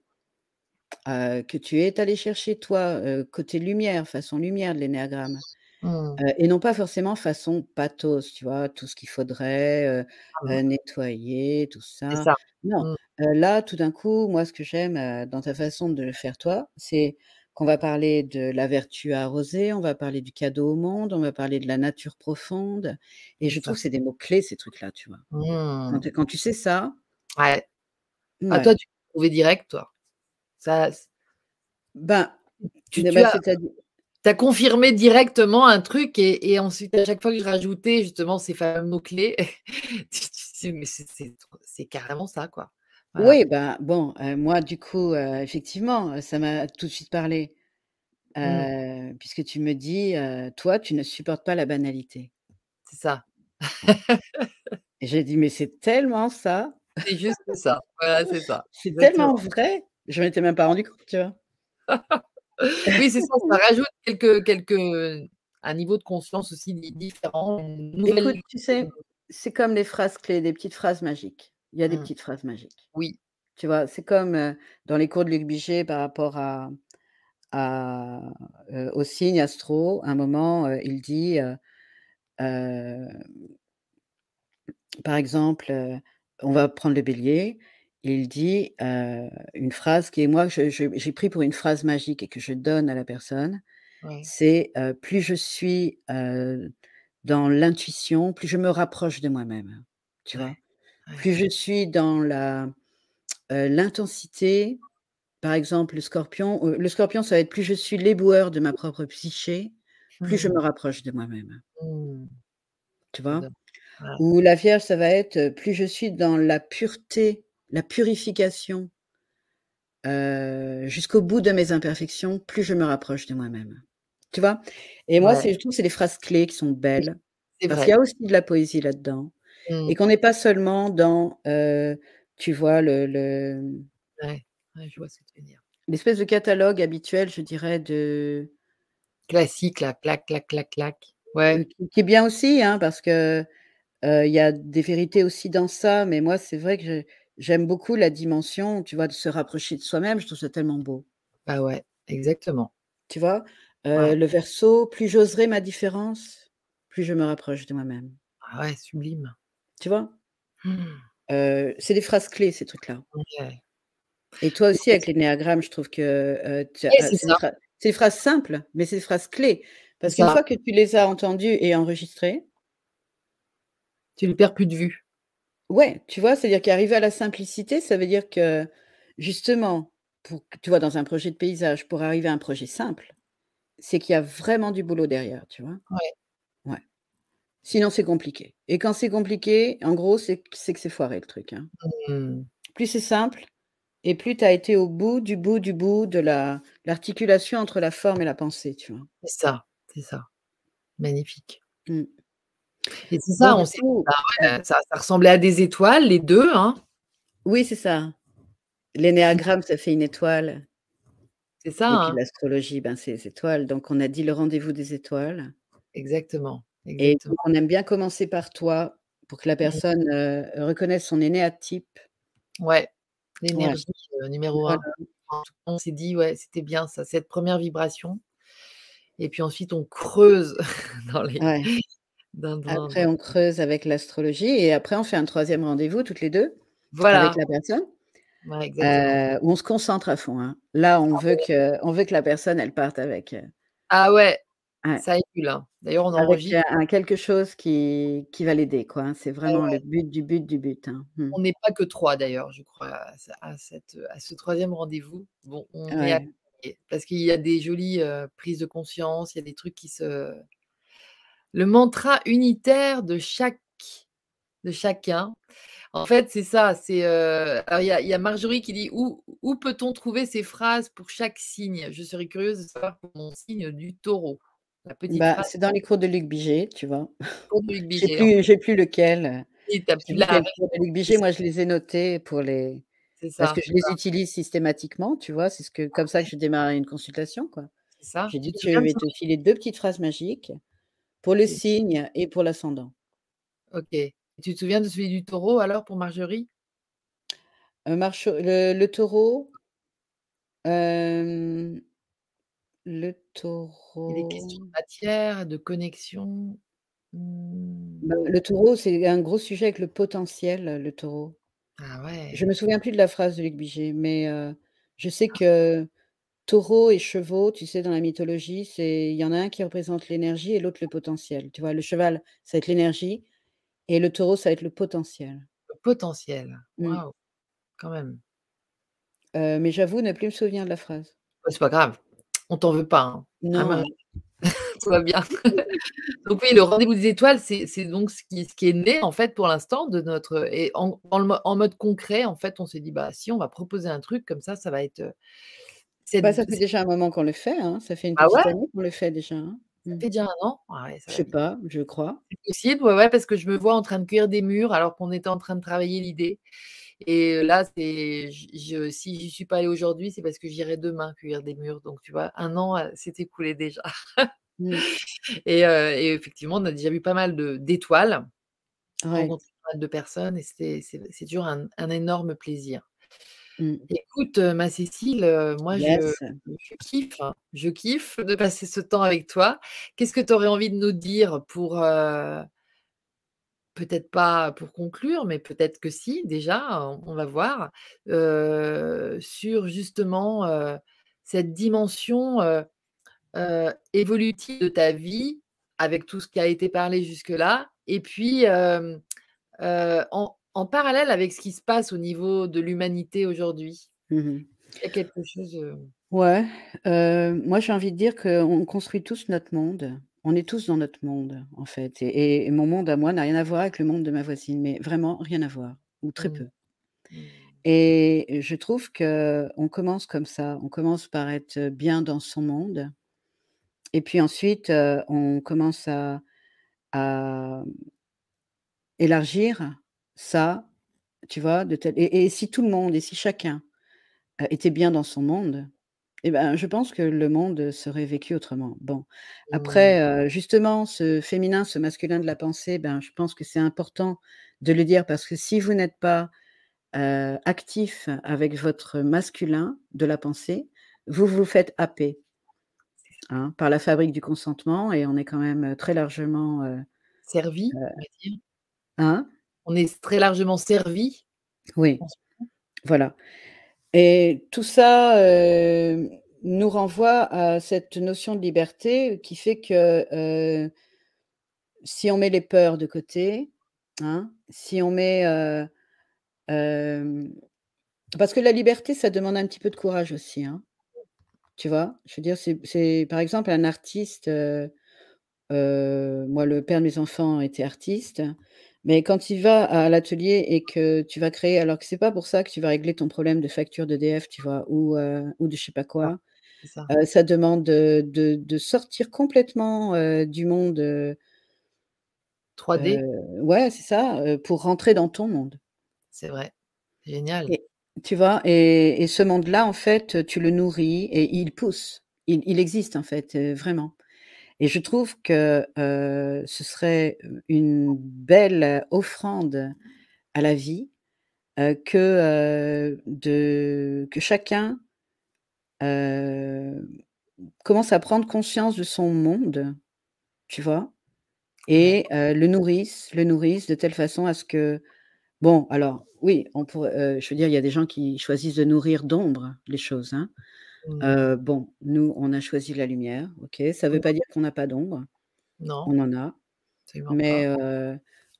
euh, que tu es allé chercher, toi, euh, côté lumière, façon lumière de l'énéagramme, Mmh. euh, et non pas forcément façon pathos, tu vois, tout ce qu'il faudrait Ah nettoyer, tout ça. ça. Non, Mmh. là, tout d'un coup, moi, ce que j'aime dans ta façon de le faire, toi, c'est qu'on va parler de la vertu à arroser, on va parler du cadeau au monde, on va parler de la nature profonde, et je trouve que c'est des mots-clés, ces trucs-là, tu vois. Quand, Mmh. tu- quand tu sais ça, Ouais. Ah, toi, tu l'as trouvé direct, toi. Ça, c- Ben, tu, tu ben, as, confirmé directement un truc et, et ensuite, à chaque fois que je rajoutais justement ces fameux mots-clés, c'est carrément ça, quoi. Voilà. oui, ben, bon, euh, moi, du coup, euh, effectivement, euh, ça m'a tout de suite parlé. Mmh. puisque tu me dis, toi, tu ne supportes pas la banalité. C'est ça. J'ai dit, mais c'est tellement ça, C'est juste ça. Voilà, c'est ça. c'est tellement vrai, je m'en étais même pas rendu compte, tu vois. Oui, c'est ça, ça rajoute quelques, quelques, un niveau de conscience aussi di- différent, nouvelle Écoute, tu sais, c'est comme les phrases clés, des petites phrases magiques. Il y a des Mmh. petites phrases magiques. Oui, Tu vois, c'est comme euh, dans les cours de Luc Bichet par rapport à, à, euh, au signe astro. À un moment, euh, il dit, par exemple, on va prendre le bélier. Il dit euh, une phrase qui est moi, j'ai pris pour une phrase magique et que je donne à la personne. C'est euh, plus je suis euh, dans l'intuition, plus je me rapproche de moi-même. Tu vois, plus je suis dans la l'intensité. Par exemple, le scorpion, le scorpion, ça va être plus je suis l'éboueur de ma propre psyché, plus je Mmh. me rapproche de moi-même. Mmh. Tu vois? Ou la Vierge, ça va être plus je suis dans la pureté, la purification, euh, jusqu'au bout de mes imperfections, plus je me rapproche de moi-même. Tu vois? Et moi, Ouais, c'est, je trouve que c'est des phrases clés qui sont belles, parce qu'il y a aussi de la poésie là-dedans, Mmh. et qu'on n'est pas seulement dans, euh, tu vois, le, le- Ouais, ouais, je vois ce que tu veux dire. l'espèce de catalogue habituel, je dirais, de, Classique, là, clac, clac, clac, clac. euh, Ouais, qui, qui est bien aussi, hein, parce que euh, il y a des vérités aussi dans ça, mais moi, c'est vrai que j'aime beaucoup la dimension, tu vois, de se rapprocher de soi-même, je trouve ça tellement beau. bah ouais, exactement. Tu vois? Ouais. Euh, Le verso, plus j'oserai ma différence, plus je me rapproche de moi-même. Ah ouais, sublime. Tu vois? Mmh. Euh, C'est des phrases clés, ces trucs-là. Et toi aussi, avec l'énéagramme, je trouve que euh, tu as- c'est c'est des, c'est phrases simples, mais c'est des phrases clés. c'est Parce qu'une ça. fois que tu les as entendues et enregistrées, Tu ne perds plus de vue. Ouais, tu vois, c'est-à-dire qu'arriver à la simplicité, ça veut dire que justement, pour, tu vois, dans un projet de paysage, pour arriver à un projet simple, c'est qu'il y a vraiment du boulot derrière, tu vois? Ouais. Ouais. Sinon, c'est compliqué. Et quand c'est compliqué, en gros, c'est que c'est foiré le truc. hein. Mmh. Plus c'est simple, et plus tu as été au bout du bout du bout de la l'articulation entre la forme et la pensée, tu vois? C'est ça, c'est ça. Magnifique. Mm. Et c'est Bon, ça, on coup, bah ça, ça ressemblait à des étoiles, les deux, hein. oui, c'est ça. L'énéagramme, ça fait une étoile. C'est ça, Et puis hein. l'astrologie, ben, c'est les étoiles. Donc, on a dit le rendez-vous des étoiles. Exactement, Et exactement. on aime bien commencer par toi pour que la Mmh. personne euh, reconnaisse son énéatype. Ouais, Ouais, l'énergie euh, numéro voilà. un. On s'est dit, ouais, c'était bien ça, cette première vibration. Et puis ensuite, on creuse dans les. Ouais. Après, on creuse avec l'astrologie et après, on fait un troisième rendez-vous toutes les deux Voilà, avec la personne ouais, euh, où on se concentre à fond. hein. Là, on veut, que, on veut que la personne, elle parte avec euh, Ah ouais, Ouais. Ça émule, hein. D'ailleurs, on Avec, enregistre un quelque chose qui qui va l'aider, quoi, hein. C'est vraiment ouais. le but du but du but, hein. Mmh. On n'est pas que 3 d'ailleurs, je crois, à ce à cette, à ce 3e rendez-vous. Bon, on est parce qu'il y a des jolies, heu, prises de conscience, il y a des trucs qui se le mantra unitaire de chaque de chacun. En fait, c'est ça, c'est, alors il y a il y a Marjorie qui dit: «Où où peut-on trouver ces phrases pour chaque signe? Je serais curieuse de savoir pour mon signe du Taureau». La petite Bah, c'est dans les cours de Luc Bigé, tu vois? Je plus j'ai plus lequel. As Je sais plus plus la quel ref cours de Luc ça. moi je les ai notés pour les C'est parce ça, que je les ça. utilise systématiquement, tu vois? C'est ce que comme ça que j'ai démarré une consultation, quoi. C'est ça. J'ai dit: Tu «Je vais te filer 2 petites phrases magiques pour le signe et pour l'ascendant». OK. Tu te souviens de celui du Taureau alors pour Marjorie? Marche le le Taureau hem, le Il y a des questions Taureau de matière, de connexion. Mmh. bah, le Taureau, c'est un gros sujet avec le potentiel, le Taureau. Ah Je ouais. me souviens plus de la phrase de Luc Bigé, mais heu, je sais que taureaux et chevaux, tu sais, dans la mythologie, c'est il y en a un qui représente l'énergie et l'autre le potentiel. Tu vois? Le cheval, ça va être l'énergie et le taureau, ça va être le potentiel. Le potentiel, Mmh. waouh, quand même. Heu, mais j'avoue ne plus me souvenir de la phrase. C'est pas grave, on t'en veut pas, hein. Hein, Non. Tout va bien. Donc oui, le rendez-vous des étoiles, c'est donc ce qui ce qui est né en fait pour l'instant de notre et en en le en mode concret, en fait, on s'est dit: «Bah si, on va proposer un truc comme ça, ça va être, Bah, ça fait c» déjà un moment qu'on le fait, hein. Ça fait une Ah petite ouais? année qu'on le fait déjà, hein. Ça Mmh. fait déjà 1 an? Ah ouais, ça Je sais pas, je crois. C'est possible, ouais, ouais, parce que je me vois en train de cueillir des mûres alors qu'on était en train de travailler l'idée et là, c'est je si j'y suis pas allée aujourd'hui, c'est parce que j'irai demain cueillir des mûres. Donc tu vois, 1 an, s'est écoulé déjà. Mmh. Et effectivement, on a déjà vu pas mal de d'étoiles, Ouais. rencontré pas mal de personnes et c'était c'est c'est toujours un un énorme plaisir. Mmh. Écoute, heu, ma Cécile, heu, moi je Yes. je kiffe, hein, je kiffe de passer ce temps avec toi. Qu'est-ce que tu aurais envie de nous dire pour, heu peut-être pas pour conclure, mais peut-être que si déjà, on on va voir, sur justement, cette dimension, évolutive de ta vie avec tout ce qui a été parlé jusque-là et puis, en en parallèle avec ce qui se passe au niveau de l'humanité aujourd'hui? Mmh mh. Il y a quelque chose, heu Ouais, heu, moi j'ai envie de dire qu'on construit tous notre monde. On est tous dans notre monde, en fait et et mon monde à moi n'a rien à voir avec le monde de ma voisine, mais vraiment rien à voir ou très Mmh. peu. Mmh. Et je trouve qu'on commence comme ça, on commence par être bien dans son monde et puis ensuite, heu, on commence à à élargir ça, tu vois? De telle et et si tout le monde et si chacun, heu, était bien dans son monde et ben, je pense que le monde serait vécu autrement. Bon, Mmh. après, heu, justement, ce féminin, ce masculin de la pensée, ben, je pense que c'est important de le dire parce que si vous n'êtes pas, heu, actif avec votre masculin de la pensée, vous vous faites happer hein, par la fabrique du consentement et on est quand même, très largement, heu Servi, heu on va dire. hein? On est très largement servis Oui, voilà et tout ça, heu, nous renvoie à cette notion de liberté qui fait que, heu si on met les peurs de côté, hein, si on met, heu, hem parce que la liberté, ça demande un petit peu de courage aussi, hein. Tu vois? Je veux dire, c'est par exemple un artiste, moi le père de mes enfants était artiste, mais quand il va à l'atelier et que tu vas créer alors que c'est pas pour ça que tu vas régler ton problème de facture d'EDF, tu vois? Ou, heu, ou de je sais pas quoi, ça. heu, ça demande de de de sortir complètement, heu, du monde, heu 3D. heu, ouais, c'est ça, pour rentrer dans ton monde. C'est vrai, génial. Et tu vois? Et et ce monde-là, en fait, tu le nourris et il pousse. Il il existe, en fait, vraiment. Et je trouve que, ce serait, une belle offrande à la vie, que, de que chacun, commence à prendre conscience de son monde, tu vois? Et le nourrisse le nourrisse de telle façon à ce que bon, alors oui, on pourrait, je veux dire, il y a des gens qui choisissent de nourrir d'ombre les choses, hein. Mmh. Bon, nous, on a choisi la lumière, OK, ça veut Mmh. pas dire qu'on n'a pas d'ombre. Non. On en a, mais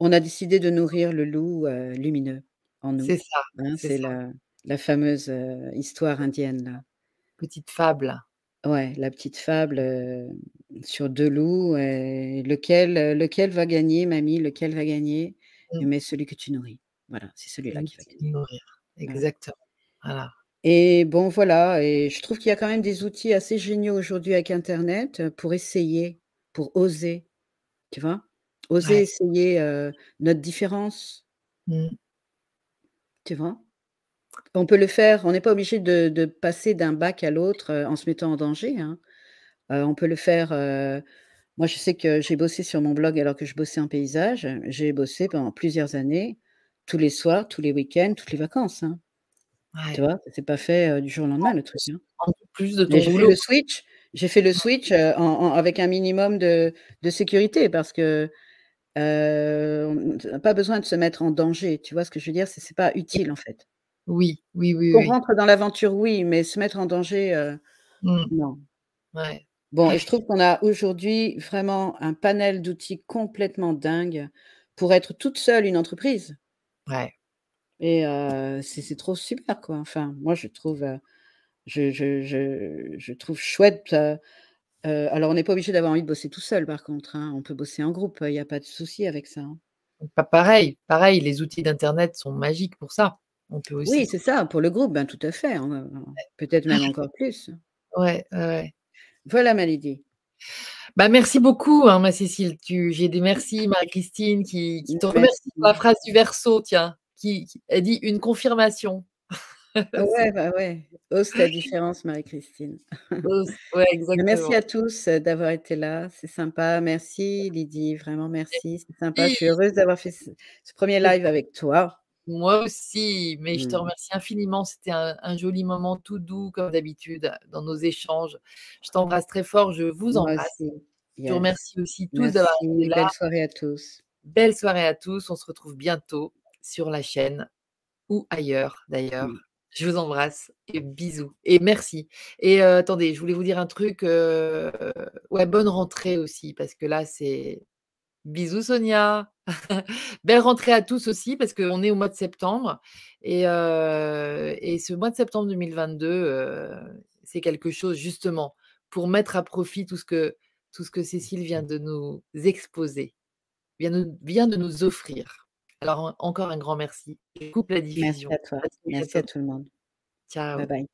on a décidé de nourrir le loup, lumineux en nous, C'est ça, hein, c'est la la fameuse, histoire indienne, là. Petite fable. Ouais, la petite fable, sur 2 loups lequel, lequel va gagner mamie, lequel va gagner? Mmh. mais celui que tu nourris. Voilà, c'est celui-là Celui qui va gagner. nourrir. Voilà. Exactement. Voilà. Et bon, voilà et je trouve qu'il y a quand même des outils assez géniaux aujourd'hui avec internet, heu, pour essayer, pour oser, tu vois? Oser Ouais. essayer, heu, notre différence. Mmh. Tu vois? On peut le faire, on n'est pas obligé de de passer d'un bac à l'autre, heu, en se mettant en danger, hein. On peut le faire, moi je sais que j'ai bossé sur mon blog alors que je bossais en paysage. J'ai bossé pendant plusieurs années, tous les soirs, tous les week-ends, toutes les vacances, hein. Tu vois? Ça s'est pas fait, du jour au En lendemain le truc, hein. en plus de ton j'ai fait boulot. le switch j'ai fait le switch, en en avec un minimum de de sécurité parce que, on t pas besoin de se mettre en danger, tu vois ce que je veux dire? C'est c'est pas utile en fait. Oui, oui, oui, oui. rentre dans l'aventure, oui, mais se mettre en danger, Mmh. non. Ouais. Bon et je trouve qu'on a aujourd'hui vraiment un panel d'outils complètement dingue pour être toute seule une entreprise. Ouais. Et c'est trop super quoi, enfin moi je trouve, je je je je trouve chouette, alors on n'est pas obligé d'avoir envie de bosser tout seul par contre, hein, on peut bosser en groupe, il y a pas de souci avec ça, hein. Pas pareil, pareil, les outils d'internet sont magiques pour ça. On peut aussi Oui, c'est ça, pour le groupe, ben tout à fait, hein, peut-être même encore plus. Ouais, ouais. Voilà ma Lydie. Bah, merci beaucoup, hein, ma Cécile, tu j'ai des merci Marie-Christine qui qui te remercie pour la phrase du verso tiens, qui qui elle dit: «Une confirmation». Ouais, bah, ouais, ose ta différence Marie-Christine. Ouais, Bah, merci exactement. à tous, heu, d'avoir été là, c'est sympa. Merci Lydie, vraiment merci, c'est sympa. Je suis Merci. heureuse d'avoir fait ce ce 1er C'est live avec toi. Moi aussi, mais je te Mmh. remercie infiniment, c'était un un joli moment tout doux comme d'habitude dans nos échanges. Je t'embrasse très fort, je vous embrasse. Je vous remercie aussi tous d'avoir été Merci, là. belle soirée à tous. Belle soirée à tous, on se retrouve bientôt sur la chaîne ou ailleurs Mmh. d'ailleurs. Je vous embrasse et bisous et merci et attendez, je voulais vous dire un truc, ouais, bonne rentrée aussi parce que là c'est bisous Sonia. Belle rentrée à tous aussi parce qu'on est au mois de septembre et ce mois de septembre 2022, heu, c'est quelque chose justement pour mettre à profit tout ce que tout ce que Cécile vient de nous exposer, vient nous vient de nous offrir. Alors en encore un grand merci. Je coupe la Merci diffusion. à toi, À très merci à tout le monde. Bye Ciao. bye.